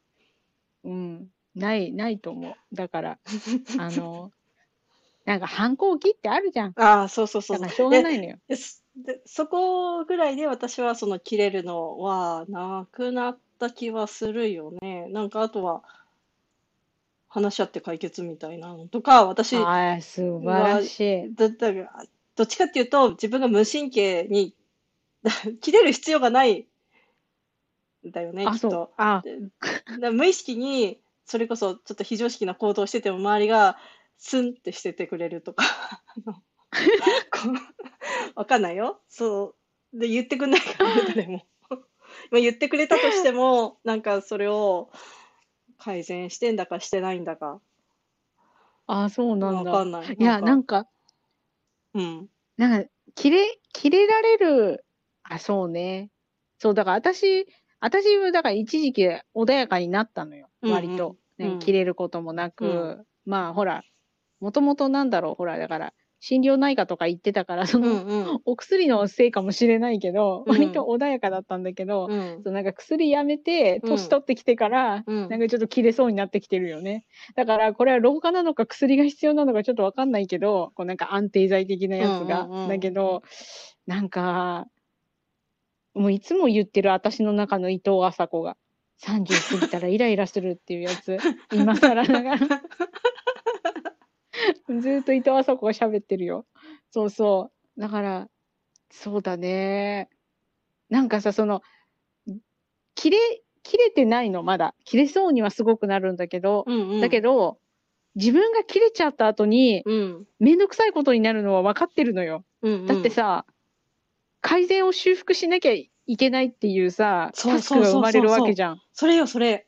う、うん、ない、ないと思う。だから、あの、なんか反抗期ってあるじゃん。ああ、そうそうそうだからしょうがないのよ。でそこぐらいで私はその切れるのはなくなった気はするよね。なんかあとは話し合って解決みたいなのとか、私ああ、素晴らしい。だだからどっちかっていうと自分が無神経に切れる必要がないんだよね、あ、そう。きっと。あ、でだ無意識にそれこそちょっと非常識な行動をしてても周りがスンってしててくれるとか わかんないよ。そう。で言ってくんないからね誰も。まあ言ってくれたとしてもなんかそれを改善してんだかしてないんだか。あ、そうなんわかだ。んない。いや、ななんんか、かうん。なんか、切れ、切れられる、あ、そうね。そう、だから私、私はだから一時期穏やかになったのよ、割と。ねうん。切れることもなく、うん。まあほら、もともとなんだろう、ほら、だから、心療内科とか行ってたから、その、うんうんお薬のせいかもしれないけど、うん割と穏やかだったんだけど、うんそうなんか薬やめて、うん年取ってきてから、うんなんかちょっと切れそうになってきてるよね。だから、これは老化なのか薬が必要なのかちょっとわかんないけど、こうなんか安定剤的なやつが。うんうんうんだけど、なんか、もういつも言ってる私の中の伊藤麻子が、30過ぎたらイライラするっていうやつ、今更ながら。ずーっと伊藤麻子が喋ってるよ。そうそう。だから、そうだね。なんかさ、その、切れ、切れてないの、まだ。切れそうにはすごくなるんだけど、うんうんだけど、自分が切れちゃった後に、うんめんどくさいことになるのは分かってるのよ。うんうんだってさ、改善を修復しなきゃいけないっていうさ、タスクが生まれるわけじゃん。それよそれ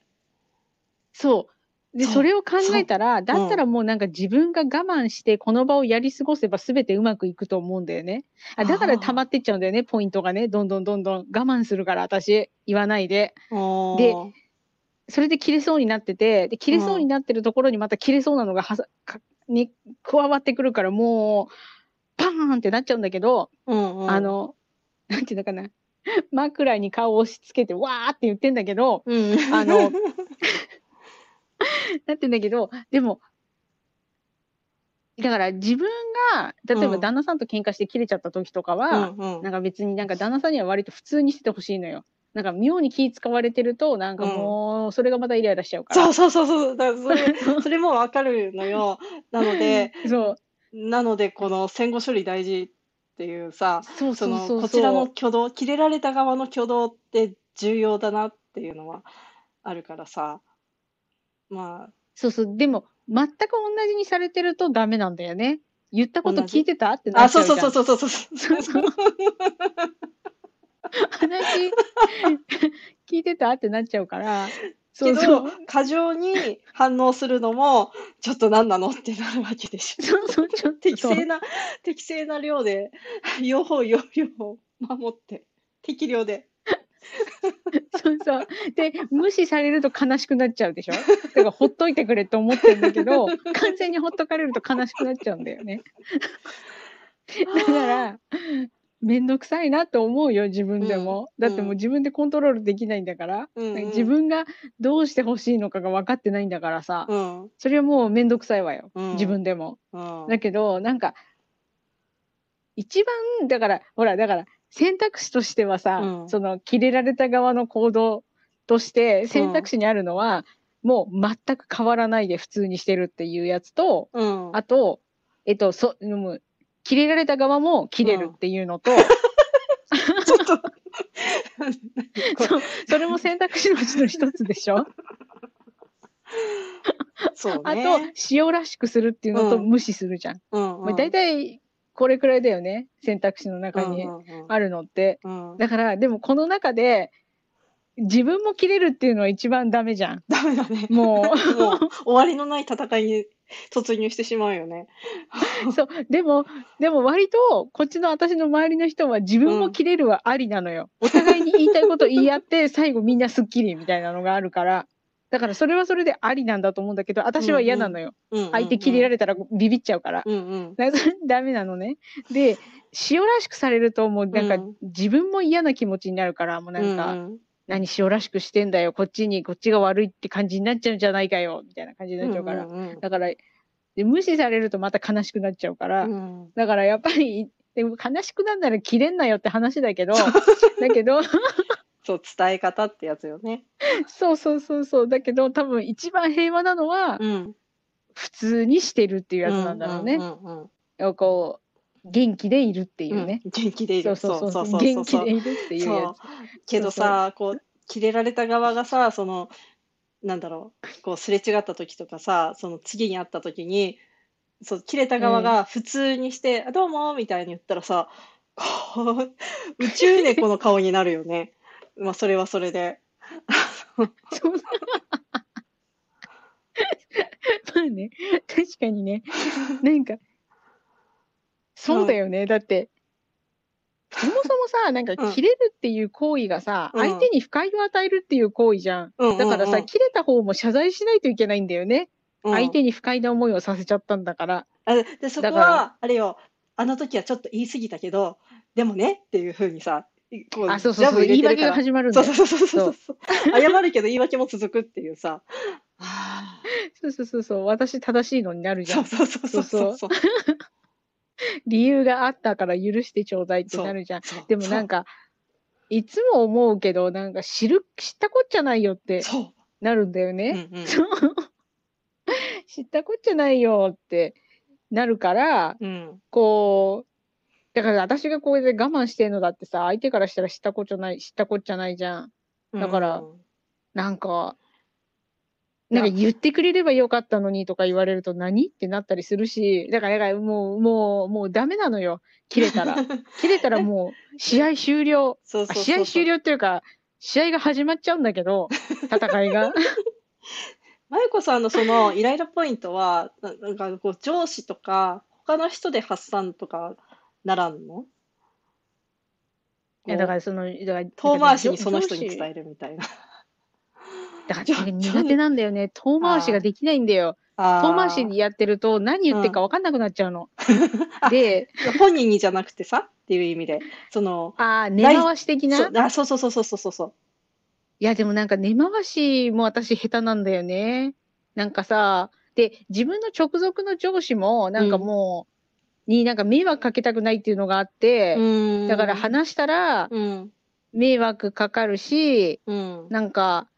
そう。で、それを考えたら、だったらもうなんか自分が我慢して、この場をやり過ごせば全てうまくいくと思うんだよね。あだから溜まってっちゃうんだよね、ポイントがね。どんどんどんどん我慢するから、私、言わないで。でそれで切れそうになってて、で、切れそうになってるところにまた切れそうなのがはさかに加わってくるから、もう、パーンってなっちゃうんだけど、うんうんあの、なんていうのかな。枕に顔を押し付けて、わーって言ってんだけど、うんあの なってんだけど、でも、だから自分が、例えばうん旦那さんと喧嘩して切れちゃった時とかは、うんうんなんか別になんか旦那さんには割と普通にしててほしいのよ。なんか妙に気使われてると、なんかもう、それがまたイライラしちゃうから。そうそうそうそうだからそれ それもわかるのよなので そう。なのでこの戦後処理大事っていうさそうそそうそうそう。のこちらの挙動切れられた側の挙動って重要だなっていうのはあるからさまあそうそう。でも、全く同じにされてるとダメなんだよね。言ったこと聞いてた？ってなあっちゃそううじゃん。そうそうそうそうそうそう話聞いてたってなっちゃうから。そけうそどう。過剰に反応するのもちょっと何なのってなるわけでしょそうそう、ちょっと。適正な適正な量で用法用量を守って適量でそうそう。で、無視されると悲しくなっちゃうでしょ？だからほっといてくれって思ってるんだけど、完全にほっとかれると悲しくなっちゃうんだよね。だから、めんどくさいなと思うよ、自分でも。うんだってもう自分でコントロールできないんだから。うんうん自分がどうしてほしいのかが分かってないんだからさ。うんそれはもうめんどくさいわよ。うん自分でも。うんだけど、なんか、一番、だから、ほら、だから、選択肢としてはさ、うん。その、切れられた側の行動として、選択肢にあるのは、もう全く変わらないで普通にしてるっていうやつと、うん。あと、えっと、そ、もう、切れられた側も切れるっていうのと、ちょっと。そうそれも選択肢のうちの一つでしょ？そうあとね。、塩らしくするっていうのとうん。無視するじゃん。うんまあ、大体、これくらいだよね。選択肢の中にうんうんあるのって。うんうんだから、でもこの中で、自分も切れるっていうのは一番ダメじゃん。ダメだね。ももう終わりのない戦いに突入してしまうよね。う、そう、でも、でも割と、こっちの私の周りの人は自分も切れるはありなのよ。お互いに言いたいこと言い合って、最後みんなスッキリみたいなのがあるから。だからそれはそれでありなんだと思うんだけど、私は嫌なのよ。相手切れられれたらビビっちゃうから。うんうん。ダメなのね。で、塩らしくされるともうなんかうん。自分も嫌な気持ちになるから、もうなんか、うん何塩らしくしてんだよ、こっちに、こっちが悪いって感じになっちゃうんじゃないかよ、みたいな感じになっちゃうから。うんうんだからで、無視されるとまた悲しくなっちゃうから、うん。だからやっぱり、でも悲しくなんなら切れんなよって話だけど、だけど、そう、伝え方ってやつよね。そうそうそうそう、だけど多分一番平和なのは、うん。普通にしてるっていうやつなんだろうね。うんうんうんこう、元気でいるっていうね。うん元気でいる。そうそうそうそうそう元気でいるっていうやけどさ、こう、キレられた側がさ、その、なんだろう、こう、すれ違った時とかさ、その次に会った時に、そう、キレた側が普通にして、あどうもみたいに言ったらさ、宇宙猫の顔になるよね。まあ、それはそれで。つ。そうまあね、確かにね、なんか、そうだよね。だって、そもそもさ、なんかうん切れるっていう行為がさ、うん相手に不快を与えるっていう行為じゃん。うんうんうんだからさ、切れた方も謝罪しないといけないんだよね。うん相手に不快な思いをさせちゃったんだから。あで、そこだからは、あれよ、あの時はちょっと言い過ぎたけど、でもねっていうふうにさ、こあ、そうそうそう、言い訳が。始まるんだよ。そうそうそうそうそう。謝るけど言い訳も続くっていうさ。あそうそうそうそう、私正しいのになるーじゃ。そうんそうそうそうそう。理由があったから許してちょうだいってなるじゃん。でもなんか、いつも思うけど、なんか知る、知ったこっちゃないよって。なるんだようね。んうんそう知ったこっちゃないよってなるから、うん。こう、だから私がこれで我慢してんのだってさ、相手からしたら知ったこっちゃない、知ったこっちゃないじゃん。だからうんなんか、なんか言ってくれればよかったのにとか言われると何？ってなったりするし、だからだからもう、もう、もうダメなのよ。切れたら。切れたらもう試合終了。そうそうそうそう。あ試合終了っていうか、試合が始まっちゃうんだけど、戦いが。まゆこさんのそのイライラポイントは、ななんかこう上司とか、他の人で発散とかならんの？いやだからその、だから遠回しにその人に伝えるみたいな。だからちょ苦手なんだよね。遠回しができないんだよ。遠回しにやってると何言ってるか分かんなくなっちゃうの。あ ーで、本人にじゃなくてさっていう意味で、その、ああ、根回し的な？そうあそうそうそうそうそうそう。いや、でもなんか根回しも私下手なんだよね。なんかさ、で、自分の直属の上司も、なんかもう、になんか迷惑かけたくないっていうのがあって、うんだから話したらうん。迷惑かかるし、うん。なんか、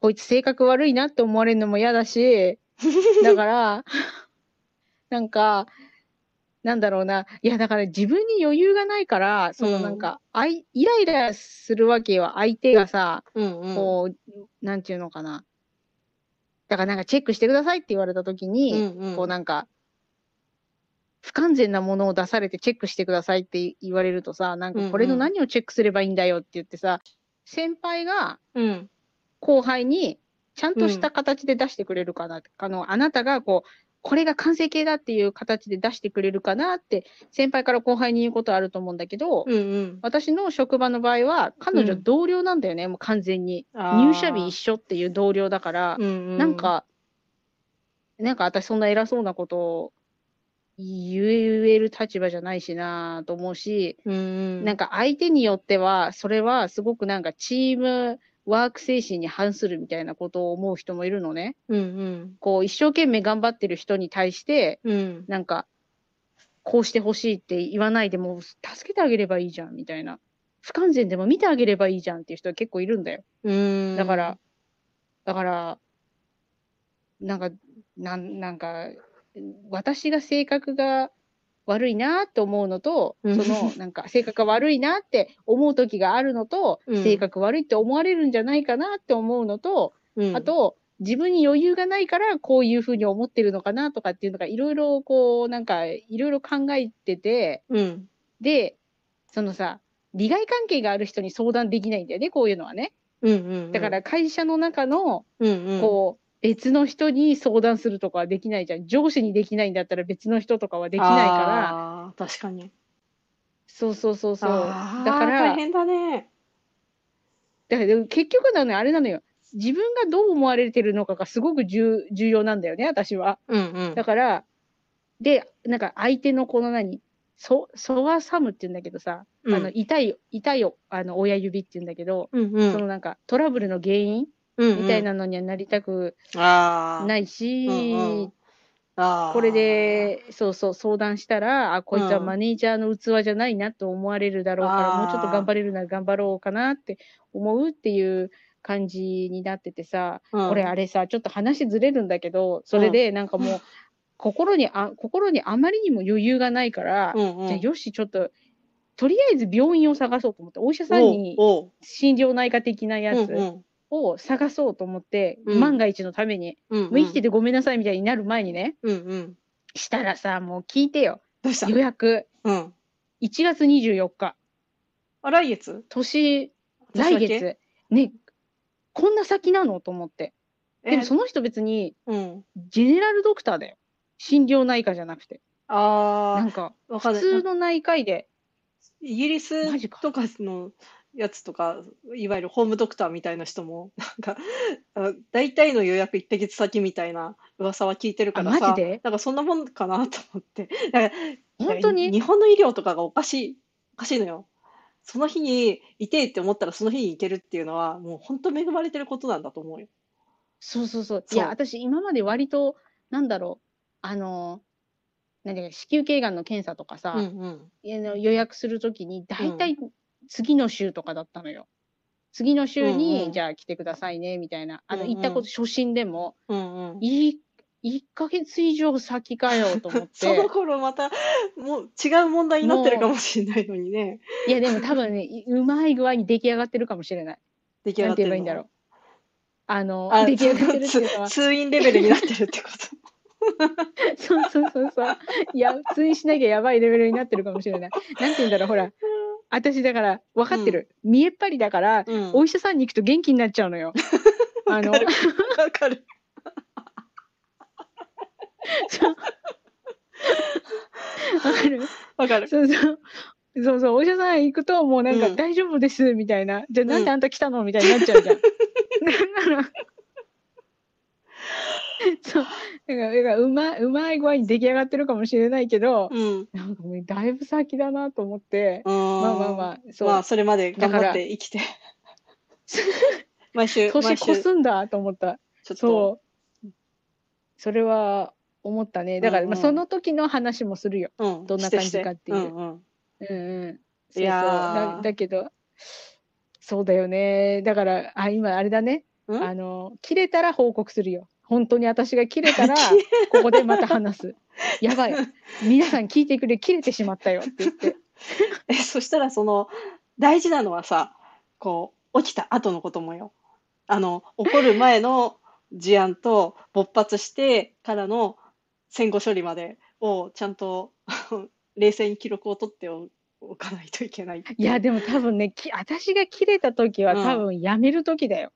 こいつ性格悪いなって思われるのも嫌だし、だから、なんか、なんだろうな。いや、だから自分に余裕がないから、そのなんか、あいイライラするわけよ。相手がさ、うんうん。こう、なんていうのかな。だからなんかチェックしてくださいって言われたときに、うんうんこうなんか、不完全なものを出されてチェックしてくださいって言われるとさ、なんかこれの何をチェックすればいいんだよって言ってさ、先輩がうん。後輩にちゃんとした形で出してくれるかな、あの、あなたがこう、これが完成形だっていう形で出してくれるかなって、先輩から後輩に言うことあると思うんだけど、うんうん。私の職場の場合は、彼女うん同僚なんだよね、もう完全に。入社日一緒っていう同僚だから、うんうん。なん、か、なんか私そんな偉そうなことを言える立場じゃないしなと思うし、うんうん。なんか相手によっては、それはすごくなんかチームワーク精神に反するみたいなことを思う人もいるのね。うんうん。こう一生懸命頑張ってる人に対して、うん。なんか、こうしてほしいって言わないでもう助けてあげればいいじゃんみたいな。不完全でも見てあげればいいじゃんっていう人は結構いるんだよ。うん。だから、だから、なんか、なんなんか、私が性格が悪いなと思うのと、うんその、なんか、性格が悪いなって思う時があるのと、うん性格悪いって思われるんじゃないかなって思うのと、うん、あと、自分に余裕がないからこういうふうに思ってるのかなとかっていうのがいろいろこう、なんか、いろいろ考えてて、うん。で、そのさ、利害関係がある人に相談できないんだよね、こういうのはね。うんうん。だか、ら会社の中の、うんうん。こう、別の人に相談するとかはできないじゃん。上司にできないんだったら別の人とかはできないから。ら。確かに。そうそうそうそう。あーだから、大変だね。だから結局なのよ、あれなのよ。自分がどう思われてるのかがすごく重重要なんだよね、私は。うんうん。だから、で、なんか相手のこの何、そ、ソワサムって言うんだけどさ、うんあの、痛い、痛いあの、親指って言うんだけど、うんうん。そのなんかトラブルの原因みたいなのにはなりたく。ないし、うんうん。あー。これ、で、そうそう、相談したら、あ、こいつはうん。マネージャーの器じゃないなと思われるだろうから、もうちょっと頑張れるなら頑張ろうかなって思うっていう感じになっててさ、うん。俺あれさ、ちょっと話ずれるんだけど、それでなんかもう、心にあ、心にあまりにも余裕がないから、うんうん、じゃあよし、ちょっと、とりあえず病院を探そうと思って、お医者さんに心療内科的なやつを探そうと思って、うん万が一のために、うんうんもう生きててごめんなさいみたいになる前にね、うんうん。したらさ、もう聞いてよ。どうした？予約、うん。1月24日、あ、来月？年、来月、ね、こんな先なの？と思って。でもえその人別に、うん。ジェネラルドクターだよ。心療内科じゃなくて。なあんか、あ、わかんない。普通の内科医で、イギリスとかのやつとか、いわゆるホームドクターみたいな人も、なんか、あ大体の予約1ヶ月先みたいな噂は聞いてるからさ、あマジで？なんかそんなもんかなと思って。だから本当に？日本の医療とかがおかしい、おかしいのよ。その日にいてえって思ったらその日に行けるっていうのは、もう本当恵まれてることなんだと思うよ。そうそうそう。いそうや、私、今まで割と、なんだろう、あの、何だ子宮頸がんの検査とかさ、うんうん。予約するときに、大体次の週とかだったのよ。次の週に、うんうんじゃあ来てくださいね、みたいな。あの、行ったこと、初診でも、うんうん。いい、1ヶ月以上先かよ、と思っ そのて。頃また、もう違う問題になってるかもしれないのにね。いや、でも多分ね、いうまい具合に出来上がってるかもしれない。出来上がっててるの言えばいいんだろう。あの、あ出来上がってるっていうのは、通院レベルになってるってこと。そうそうそうそう。いや、通院しなきゃやばいレベルになってるかもしれない。なんて言うんだろう、ほら。私だから、分かってる。見えっ張りだから、うんお医者さんに行くと元気になっちゃうのよ。あの、わかるわかる？そう。そうそう。そうお医者さん行くと、もうなんか、うん大丈夫です、みたいな。じゃあ、なんうんであんた来たの？みたいになっちゃうじゃん。だから そう。だから、だからうまい、うまい具合に出来上がってるかもしれないけど、うん。なんかもうだいぶ先だなと思って、ままあまあまあ、そう。まあ、それまで頑張って生きて。毎週、年越すんだと思った。ょっと、そう。それは思ったね。だから、まあ、その時の話もするよ。うん、どんな感じかっていうしてしてうんうん。うんうん。そうだだけど、そうだよね。だから、あ、今あれだね。ん？あの、切れたら報告するよ。本当に私が切れたら、ここでまた話す。やばい。皆さん聞いてくれ、切れてしまったよって言って。え、そしたら、その、大事なのはさ、こう、起きた後のこともよ。あの、起こる前の事案と、勃発してからの戦後処理までを、ちゃんと、冷静に記録を取っておかないといけないいや、でも多分ね、き私が切れた時はうん多分辞める時だよ。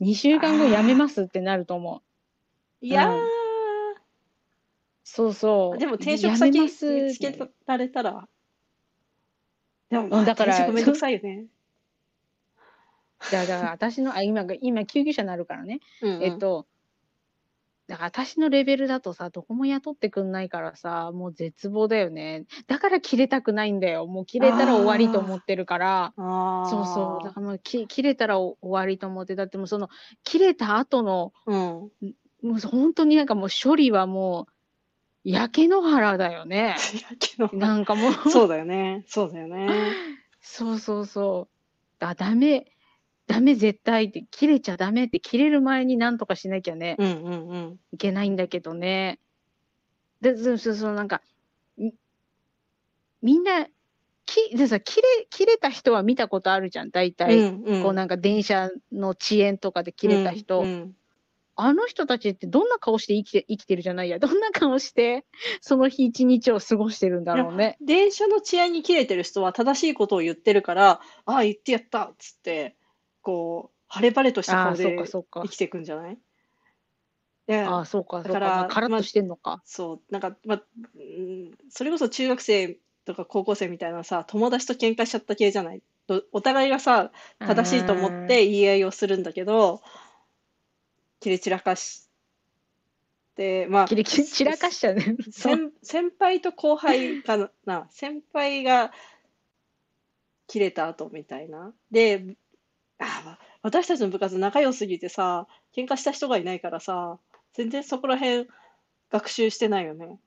2週間後辞めますってなると思う。いやうんそうそう。ー、でも転職先ます見つけられたら、でも、うんだから転職めんどくさいよね。だだから私の、あ、今が、今救急車になるからね。うんうんえっと、だから私のレベルだとさ、どこも雇ってくんないからさ、もう絶望だよね。だから切れたくないんだよ。もう切れたら終わりと思ってるから。あそうそう。だあからもうき切れたら終わりと思って、だってもうその、切れた後の、うん。もう本当になんかもう処理はもう、焼け野原だよね。いやけどなんかもう、そうだよね。そうだよね。そうそうそう。あ、ダメ、ダメ絶対って、切れちゃダメって、切れる前になんとかしなきゃね。うんうんうん。いけないんだけどね。で、そうそうそう、なんか、みみんな、き、でさ、切れ、切れた人は見たことあるじゃん、大体。うんうんこうなんか電車の遅延とかで切れた人。うんうんあの人たちってどんな顔して生きて、生きてるじゃないや。どんな顔して、その日一日を過ごしてるんだろうね。電車の治安に切れてる人は正しいことを言ってるから、ああ、言ってやったっつって、こう、晴れ晴れとした顔で生。きていくんじゃない？でああ、そうか、そうか。だからまあカラッとしてんのか。そう、なんか、まあ、うんそれこそ中学生とか高校生みたいなさ、友達と喧嘩しちゃった系じゃない？どお互いがさ、正しいと思って言い合いをするんだけど、切れ散らかして、まあ、切れ切れ散らかしちゃうね。先先輩と後輩かな、先輩が切れた後みたいな。で、あ私たちの部活仲良すぎてさ、喧嘩した人がいないからさ、全然そこら辺学習してないよね。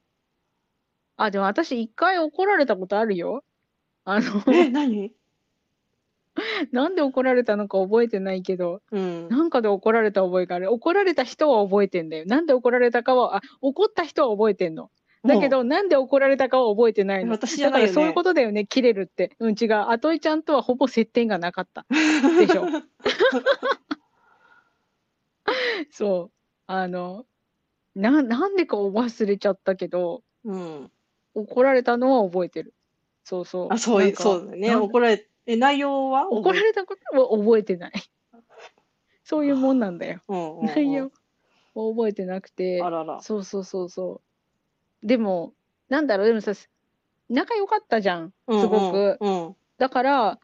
あ、でも私一回怒られたことあるよ。あの、え、何？なんで怒られたのか覚えてないけど、うん。なんかで怒られた覚えがある。怒られた人は覚えてんだよ。なんで怒られたかは、あ、怒った人は覚えてんの。だけど、なんで怒られたかは覚えてないの。私じゃないよねだからそういうことだよね、切れるって。うん、違う。あといちゃんとはほぼ接点がなかった。でしょ。そう。あの、な、なんでか忘れちゃったけど、うん。怒られたのは覚えてる。そうそう。あ、そういう、そうだね。怒られ、え、内容は？怒られたことは覚えてない。そういうもんなんだよ。うんうんうん内容は覚えてなくて。あらら。そうそうそうそう。でも、なんだろう、でもさ、仲良かったじゃん、すごく。うんうん。だから、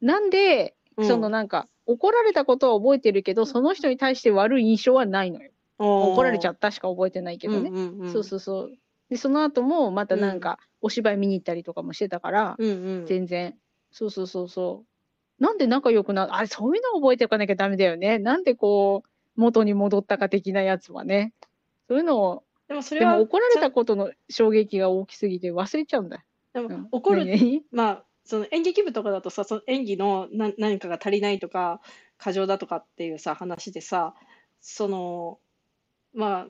なんで、うんそのなんか、怒られたことは覚えてるけど、その人に対して悪い印象はないのよ。怒られちゃっったしか覚えてないけどね。うんうんうん、そうそうそう。で、その後も、またなんか、お芝居見に行ったりとかもしてたから、うんうん。全然。そうそうそうそう。なんで仲良くな、あ、そういうの覚えておかなきゃダメだよね。なんでこう、元に戻ったか的なやつはね。そういうのを、でもそれは、でも怒られたことの衝撃が大きすぎて忘れちゃうんだよ。でもうん怒る、何？まあ、その演劇部とかだとさ、その演技のな何かが足りないとか、過剰だとかっていうさ、話でさ、その、まあ、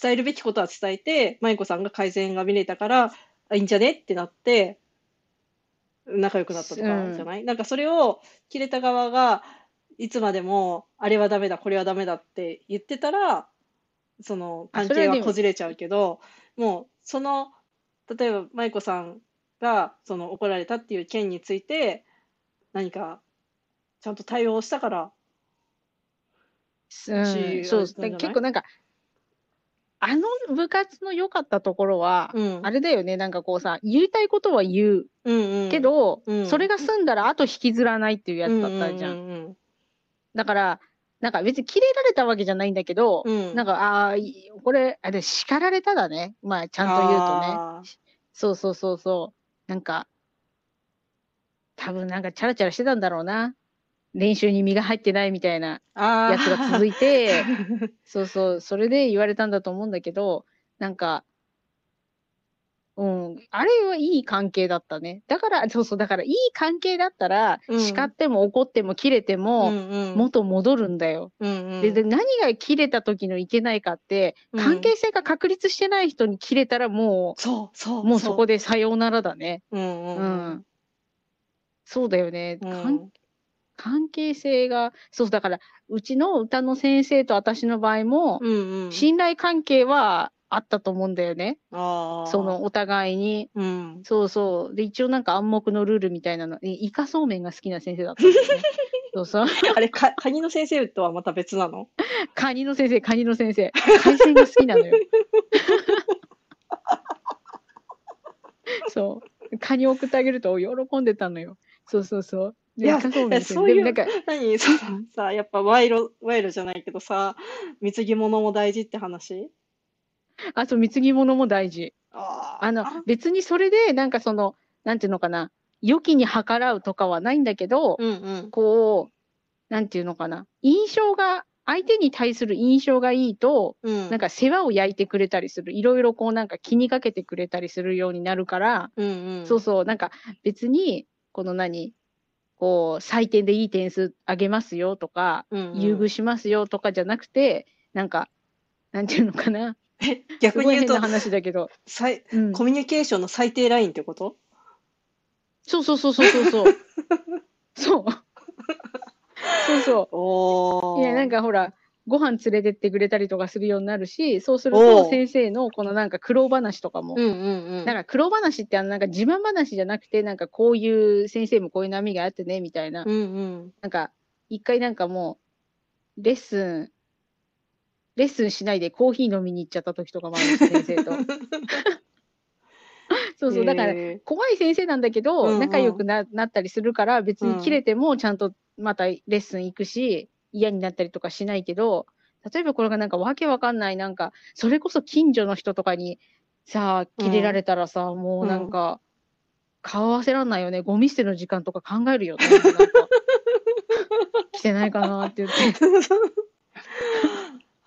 伝えるべきことは伝えて、舞子さんが改善が見れたから、あ、いいんじゃね？ってなって、仲良くなったとかじゃない、なんかそれを、切れた側が、いつまでも、あれはダメだ、これはダメだって言ってたら、その関係はこじれちゃうけど、もう、その、例えば舞子さんがその怒られたっていう件について何かちゃんと対応したから、うん、しそう、結構なんか、あの部活の良かったところは、うん、あれだよね、なんかこうさ、言いたいことは言ううんうん、けど、うんそれが済んだら後引きずらないっていうやつだったじゃん。うんうんだから、なんか別にキレられたわけじゃないんだけど、うんうん、なんか、ああ、いこれ、あれ、叱られただね。まあ、ちゃんと言うとね。そうそうそうそう。なんか、多分なんかチャラチャラしてたんだろうな。練習に身が入ってないみたいなやつが続いて、そうそう、それで言われたんだと思うんだけど、なんか、うん、あれはいい関係だったね。だから、そうそう、だからいい関係だったら、うん叱っても怒っても切れても、うんうん元戻るんだよ。うんうんでで、何が切れた時のいけないかって、うん関係性が確立してない人に切れたらもそうそうう、もうそこで、でさようならだね。うんうん。そうだよね。うん関関係性が、そう、だから、うちの歌の先生と私の場合も、うんうん信頼関係はあったと思うんだよね。その、お互いに。うんそうそう。で、一応なんか暗黙のルールみたいなの、えイカそうめんが好きな先生だったね。そうそう。あれかカニの先生とはまた別なの？カニの先生、カニの先生。海鮮が好きなのよ。そう。カニ送ってあげると喜んでたのよ。そうそうそう。でいやそういうなんか、何？そのさやっぱ賄賂賄賂じゃないけどさ貢ぎ物も大事って話？あと貢ぎ物も大事。あー。あの、別にそれで、なんかその、なんていうのかな、良きに計らうとかはないんだけど、うんうん。こう、なんていうのかな、印象が、相手に対する印象がいいと、うん。なんか世話を焼いてくれたりする。いろいろこうなんか気にかけてくれたりするようになるから、うんうん。そうそう、なんか別に、この何、こう、採点でいい点数あげますよとか、うんうん優遇しますよとかじゃなくて、なんか、なんていうのかな、逆に言うと話だけど、最うん、コミュニケーションの最低ラインってこと？そうそうそうそうそうそう。そう。そうそおう。いや、なんかほら、ご飯連れてってくれたりとかするようになるし、そうするおとう。先生のこのなんか苦労話とかも、うんうんうん。なんか苦労話ってあのなんか自慢話じゃなくて、なんかこういう先生もこういう波があってね、みたいな。うんうん。なんか、一回なんかもう、レッスン、レッスンしないでコーヒー飲みに行っちゃった時とかもあるんです、先生と。そうそう、だから、へ怖い先生なんだけど、仲良くななったりするから、別に切れてもちゃんとまたレッスン行くし、嫌になったりとかしないけど、例えばこれがなんかわけわかんない、なんか、それこそ近所の人とかにさ、切れられたらさ、もうなんか、顔合わせらんないよね。ゴミ捨ての時間とか考えるよね。来てないかなって言って。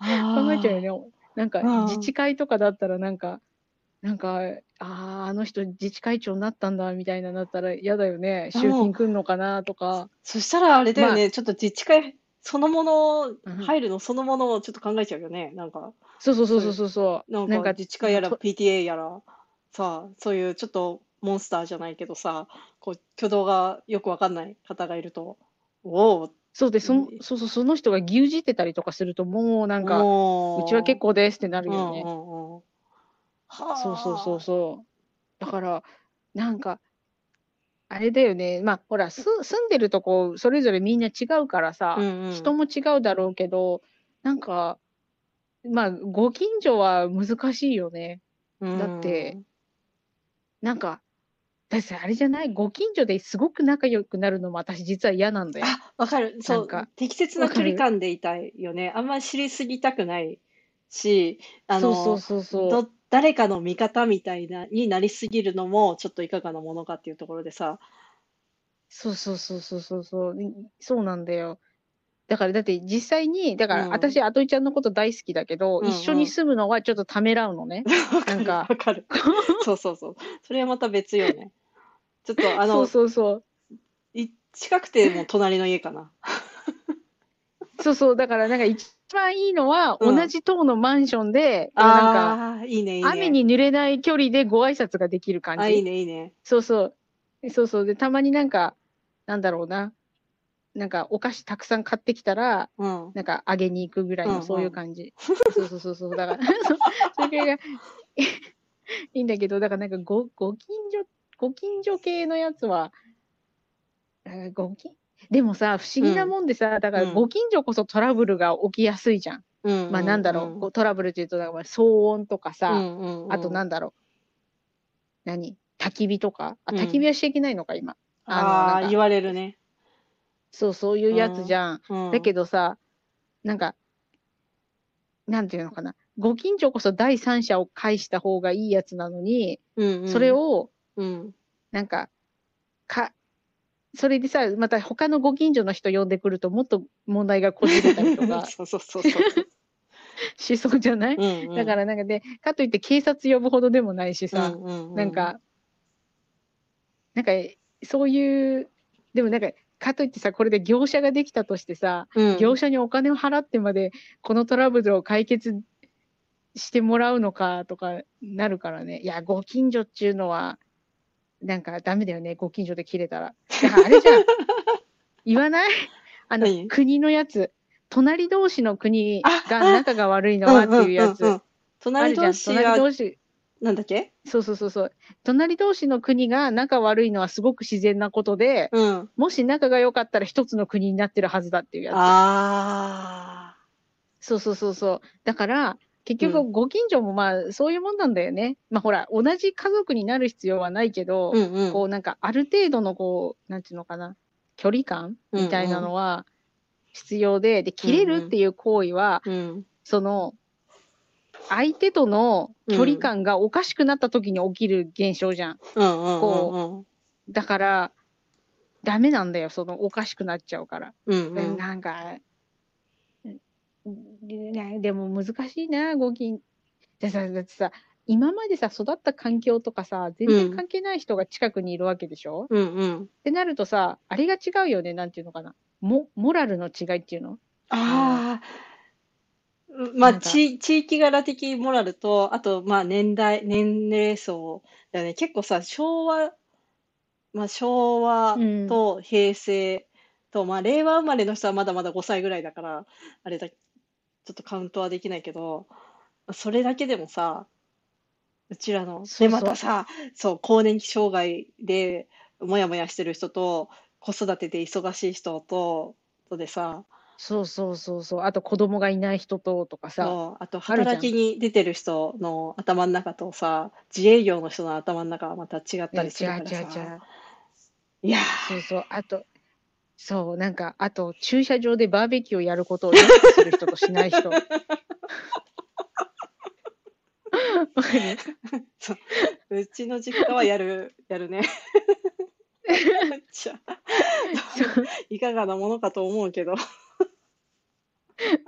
ー 考えちゃうよね。なんかうん自治会とかだったらなんか、なんか、ああ、あの人自治会長になったんだみたいななったら嫌だよね。集金来んのかなとか。そしたらあれだよね、まちょっと自治会そのもの、うん入るのそのものをちょっと考えちゃうよね。なんか、そうそうそうそうそうそう。なんか自治会やらと PTA やら、さ、そういうちょっとモンスターじゃないけどさ、こう、挙動がよくわかんない方がいると、おお、そうで、そのうんそうそう、その人が牛耳ってたりとかすると、もうなんか、もうちは結構ですってなるうんよね。うんうん。はあそうそうそうそう。だから、なんか、あれだよね。まあ、ほら、す住んでるとこ、それぞれみんな違うからさ、うんうん人も違うだろうけど、なんか、まあ、ご近所は難しいよね。だってなんか、だってあれじゃない？ご近所ですごく仲良くなるのも私実は嫌なんだよ。あ、わかる。そうなんか、適切な距離感でいたいよね。あんまり知りすぎたくないし、あの、そうそうそうそう。ど誰かの味方みたいな、になりすぎるのも、ちょっといかがなものかっていうところでさ、そうそうそうそうそうそう。いそうなんだよ。だから、だって実際に、だからうん私、あといちゃんのこと大好きだけど、うんうん一緒に住むのはちょっとためらうのね。なんかわかる。そうそうそう。それはまた別よね。ちょっと、あの、そうそうそう。い近くても隣の家かな。そうそう。だから、なんか一番いいのは、うん同じ棟のマンションで、なんか、ああ、いいね、いいね。雨に濡れない距離でご挨拶ができる感あ、いいじ。ね、いいね。そうそう。そうそう。で、たまになんか、なんだろうな。なんか、お菓子たくさん買ってきたら、うん。なんか、あげに行くぐらいうんうんの、そういう感じ。そうそうそうそう。だから、そ それが いいんだけど、だからなんかご、ご近所、ご近所系のやつは、えーご近、でもさ、不思議なもんでさ、だからうんご近所こそトラブルが起きやすいじゃん。うん。まあなんだろう、こうトラブルっていうと、だから騒音とかさ、うんうんうんあとなんだろう、何？焚き火とか？あ、うん焚き火はしちゃいけないのか、今。あのああ、なんか言われるね。そう、そういうやつじゃん。うん。だけどさ、なんか、なんていうのかな。ご近所こそ第三者を介した方がいいやつなのに、うんうんそれ、を、うん。なんか、か、それでさ、また他のご近所の人呼んでくるともっと問題がこじれたりとか そうそうそうそう。しそうじゃない、うんうんだからなんかね、かといって警察呼ぶほどでもないしさ、うんうんうんなんか、なんか、そういう、でもなんか、かといってさ、これで業者ができたとしてさ、うん業者にお金を払ってまで、このトラブルを解決してもらうのかとかなるからね。いや、ご近所っていうのは、なんかダメだよね、ご近所で切れたら。だからあれじゃん。言わない？あの何、国のやつ。隣同士の国あが仲が悪いのはっていうやつ。ん。隣同士隣が、同士。なんだっけ？そうそうそうそう。隣同士の国が仲悪いのはすごく自然なことで、うん。もし仲が良かったら一つの国になってるはずだっていうやつ。あそうそうそうそう。だから、結う局ご近所もまあそういうもんなんだよね。まあほら、同じ家族になる必要はないけどあ。、うんうん。こうなんかある程度のこう、なんていうのかな、距離感みたいなのは必要で、で、切れるっていう行為は、うん。その、相手との距離感がおかしくなった時に起きる現象じゃん。うんうんうんうん。だから、ダメなんだよ、そのおかしくなっちゃうから。うんうん。なんか、うんねでも難しいな、ご近。でさ、だってさ、今までさ、育った環境とかさ、全然関係ない人が近くにいるわけでしょ、っうんうん。てなるとさ、あれが違うよね、なんていうのかな。モモラルの違いっていうの？ああ。まあ、なんか地、地域柄的モラルと、あと、まあ、年代、年齢層だよね。結構さ、昭和、まあ、昭和うんと平成と、まあ、令和生まれの人はまだまだ5歳ぐらいだから、あれだ、ちょっとカウントはできないけど、それだけでもさ、うちらの、で、そうそうまたさ、そう、更年期障害で、もやもやしてる人と、子育てで忙しい人と、とでさ、そうそうそうそう。あと子供がいない人ととかさ。あと働きに出てる人の頭の中とさ、自営業の人の頭の中はまた違ったりするからさ。。いやそうそう。あと、そう、なんか、あと、駐車場でバーベキューをやることをよくする人としない人。わかるー、うちの実家はやる、やるね。じゃあそういかがなものかと思うけど。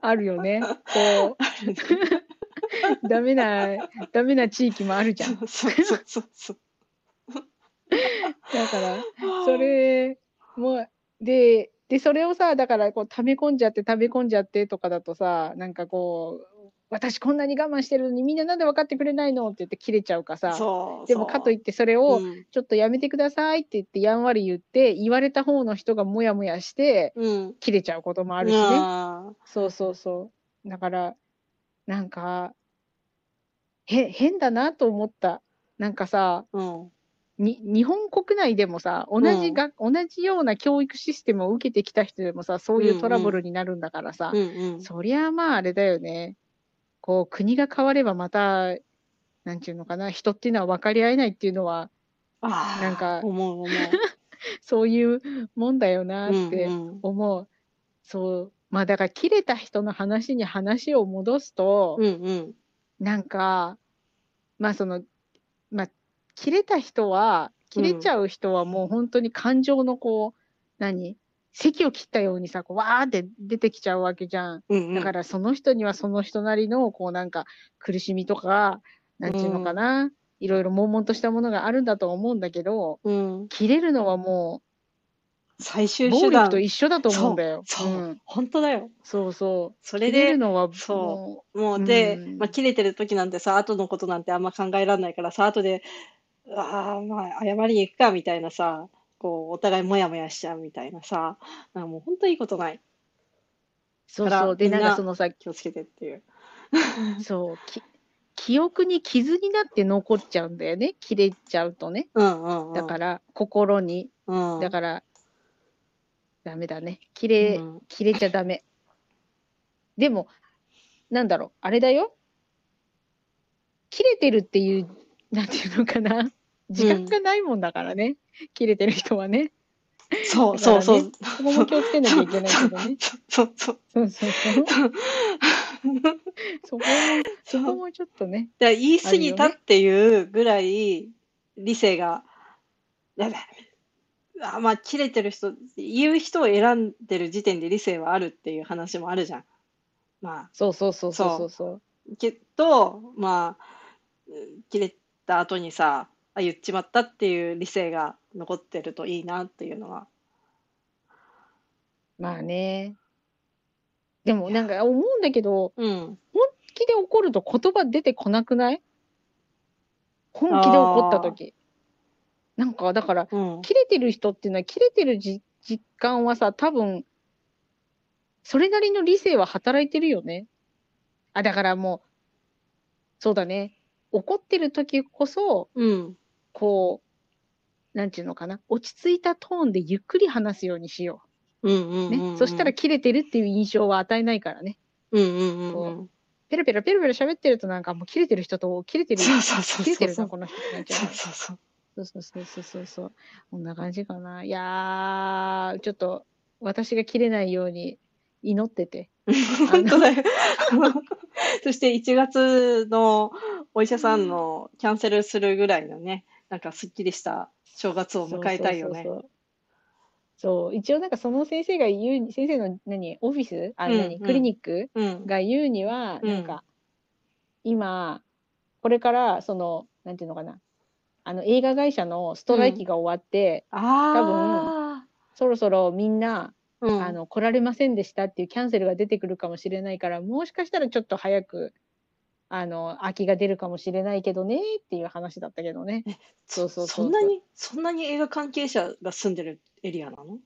あるよね。こう、ダメな、ダメな地域もあるじゃん。そうそうそうそう。だから、それも、で、で、それをさ、だから、こう、溜め込んじゃって、食べ込んじゃってとかだとさ、なんかこう、私こんなに我慢してるのにみんななんで分かってくれないのって言って切れちゃうかさ、そう。でもかといっってそれを、うんちょっとやめてくださいって言って、やんわり言って、言われた方の人がもやもやして、うん。切れちゃうこともあるしね。あそうそうそう。だから、なんか、へ、変だなと思った。なんかさ、ーうん。に、日本国内でもさ、同じが、同じような教育システムを受けてきた人でもさ、そういうトラブルになるんだからさ、うんうん。そりゃまああれだよね。こう、国が変わればまた、なんていうのかな、人っていうのは分かり合えないっていうのは、なんか思う思う。そういうもんだよなってうんうん思う。そう。まあだから切れた人の話に話を戻すと、うんうん。なんか、まあその、まあ、切れた人は、切れちゃう人はもう本当に感情のこう、何？席を切ったようにさ、こうわーって出てきちゃうわけじゃん。うんうん。だからその人にはその人なりの、こうなんか苦しみとか、なんていうのかな、いろいろ悶々としたものがあるんだと思うんだけど、うん。切れるのはも最う、終手段暴力と。一緒だと思うんだよ。そう、そううん本当だよ。そうそう。それ切れでるのはそももうで、うんまあ、切れてる時なんてさ、後のことなんてあんま考えられないからさ、後で、ああ、まあ、謝りに行くかみたいなさ、こう、お互いもやもやしちゃうみたいなさ、なんかもう本当いいことない。う、そうだからそう。で、なんみんなかそのさ、気をつけてっていう。そう、き記憶に傷になって残っちゃうんだよね。切れちゃうとね。うんうんうん。だから、心に。うん、だから、ダメだね。切れ、うん切れちゃダメ。でも、なんだろう、あれだよ。切れてるっていう、なんていうのかな。自覚がないもんだからね。切れてる人はね。そうそうそう。そこも気をつけなきゃいけないけどね。そうそう。そうそうそう。そこも、そこもちょっとね。だ言い過ぎたっていうぐらい理性が、やだあまあ、切れてる人、言う人を選んでる時点で理性はあるっていう話もあるじゃん。まそうそうそうそうそうそう。あ、けど、まあ、うん切れた後にさ、あ、言っちまったっていう理性が残ってるといいなっていうのは。まあね。でもなんか思うんだけど、うん。本気で怒ると言葉出てこなくない？本気で怒った時。なんかだから、うん。切れてる人っていうのは、切れてるじ実感はさ、多分、それなりの理性は働いてるよね。あ、だからもう、そうだね。怒ってる時こそ、うん。こう、なんていうのかな？落ち着いたトーンでゆっくり話すようにしようんうんう。ね。うんうん。そしたら切れてるっていう印象は与えないからね。うんうんうんうん。ペラペラペラペラ喋ってるとなんかもう切れてる人と切れてる、そうそうそう切れてるな、そう。この人なっちゃうそう。そうそう。そうそうそうそうそうそう。こんな感じかな。いやー、ちょっと私が切れないように祈ってて。本当だよ。そして1月のお医者さんのキャンセルするぐらいのね、なんかすっきりした正月を迎えたいよねそ。う一応なんかその先生が言うに、先生の何、オフィスあ、うん何、うんクリニックうん。が言うには、うんなんか、今、これから、その、なんていうのかな、あの映画会社のストライキが終わって、あそろそろみんな、あ、うん。あの来られませんでしたっていうキャンセルが出てくるかもしれないから、もしかしたらちょっと早く、あの、空きが出るかもしれないけどねっていう話だったけどね。そうそうそんなに、そんなに映画関係者が住んでるエリアなの？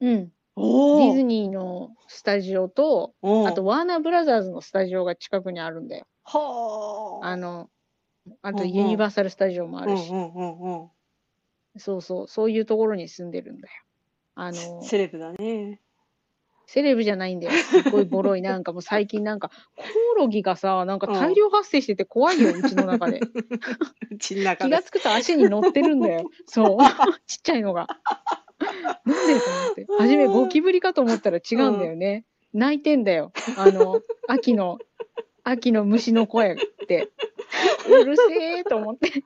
うん。デおィズニーのスタジオと、あと、ワーナーブラザーズのスタジオが近くにあるんだよ。はあ。あの、あとユニバーサル・スタジオもあるし。そうそう、そういうところに住んでるんだよ。あの、セレブだね。セレブじゃないんだよ。すっごいボロい。なんかもう最近なんか、コオロギがさ、なんか大量発生してて怖いよ、うちの中で。うちの中気でがつくと足に乗ってるんだよ。そう。ちっちゃいのが。なんでと思って。初めゴキブリかと思ったら違うんだよね。泣いてんだよ。あの、秋の、秋の虫の声って。うるせえと思って。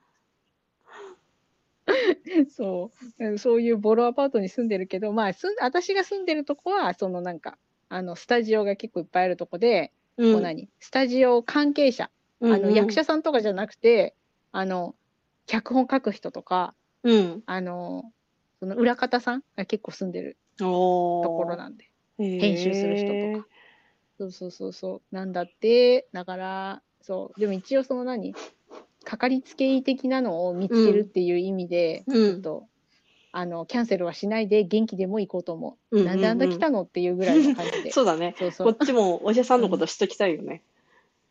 そう。そういうボロアパートに住んでるけど、まあ、すん私が住んでるとこは、そのなんか、あの、スタジオが結構いっぱいあるとこで、うん。こう何？スタジオ関係者、あの役者さんとかじゃなくてあの脚本書く人とかうん。あのその裏方さんが結構住んでるところなんで編編集する人とか。そうそうそうそう。なんだってだからそう。でも一応その何？かかりつけ医的なのを見つけるっていう意味で、うん。ちょっとあのキャンセルはしないで元気でも行こうと思う,、うんうんうん。なんであんだ来たのっていうぐらいの感じで。そうだね。そうそう。こっちもお医者さんのこと知っときたいよね。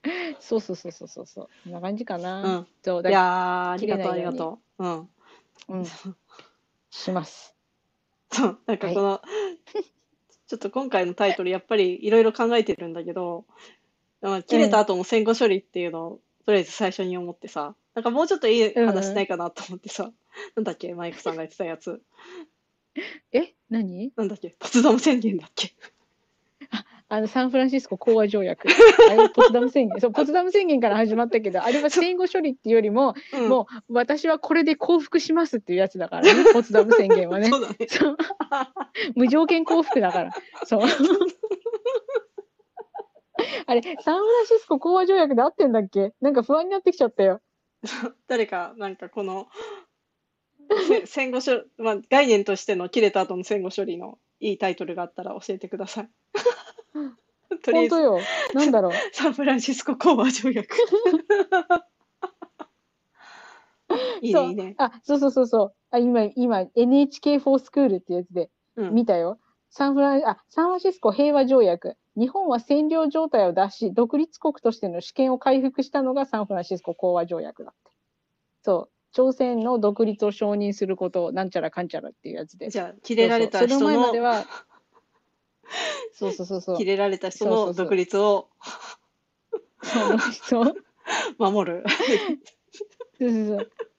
そうそうそうそうそう。そうこんな感じかうな、ん。いそうだやー、ありがとう、ありがとう。うん。うん、します。そう、なんかこの、ちょっと今回のタイトル、やっぱりいろいろ考えてるんだけど、まあ、切れた後の戦後処理っていうのを、とりあえず最初に思ってさ、なんかもうちょっといい話ないかなと思ってさ、なんだっけ、マイクさんが言ってたやつ。え何？なんだっけ、ポツダム宣言だっけ。あのサンフランシスコ講和条約あれ ポツダム宣言そうポツダム宣言から始まったけどあれは戦後処理っていうよりもうんもう私はこれで降伏しますっていうやつだからね、ポツダム宣言はねそ。うだね。無条件降伏だから。そう。あれ、サンフランシスコ講和条約で合ってんだっけ？なんか不安になってきちゃったよ。誰か、なんかこの、せ 戦後処、まあ、概念としての切れた後の戦後処理のいいタイトルがあったら教えてください。とりあえず、本当よ。なんだろう。サンフランシスコ講和条約。いいね、いいね。あ、そうそうそうそう。あ、今、今、NHK フォースクールってやつでうん見たよ。サンフラン、あ、サンフランシスコ平和条約。日本は占領状態を脱し、独立国としての主権を回復したのがサンフランシスコ講和条約だって。そう。朝鮮の独立を承認することをなんちゃらかんちゃらっていうやつで。じゃあ、切れられた人そうそうその前までの、は、そうそうそうそう。切れられた人の独立をそうそう守る。そうそうそう。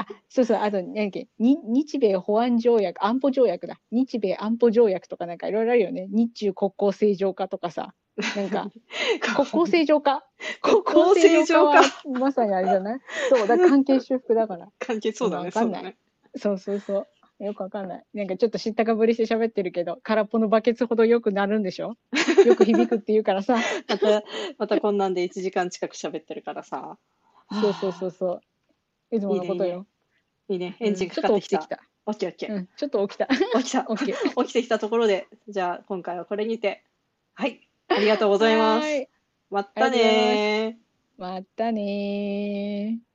あ、そうそう、あと、何だっけ、に日米保安条約、安保条約だ。日米安保条約とかなんかいろいろあるよね。日中国交正常化とかさ。なんか、国交正常化？国交正常化？はまさにあれじゃない？そう、だ関係修復だから。関係そうだね、わかんないそうだね。そうそうそう。よくわかんない。なんかちょっと知ったかぶりして喋ってるけど、空っぽのバケツほどよくなるんでしょ？よく響くって言うからさ。また、またこんなんで1時間近く喋ってるからさ。そうそうそうそう。いつものことよ。いいね、エンジンうんちょっとかかってきた。起きてきた。オッケーオッケー。うん、ちょっと起きた。起きた。起きてきたところで、じゃあ今回はこれにて。はい。ありがとうございます。またねー。またねー。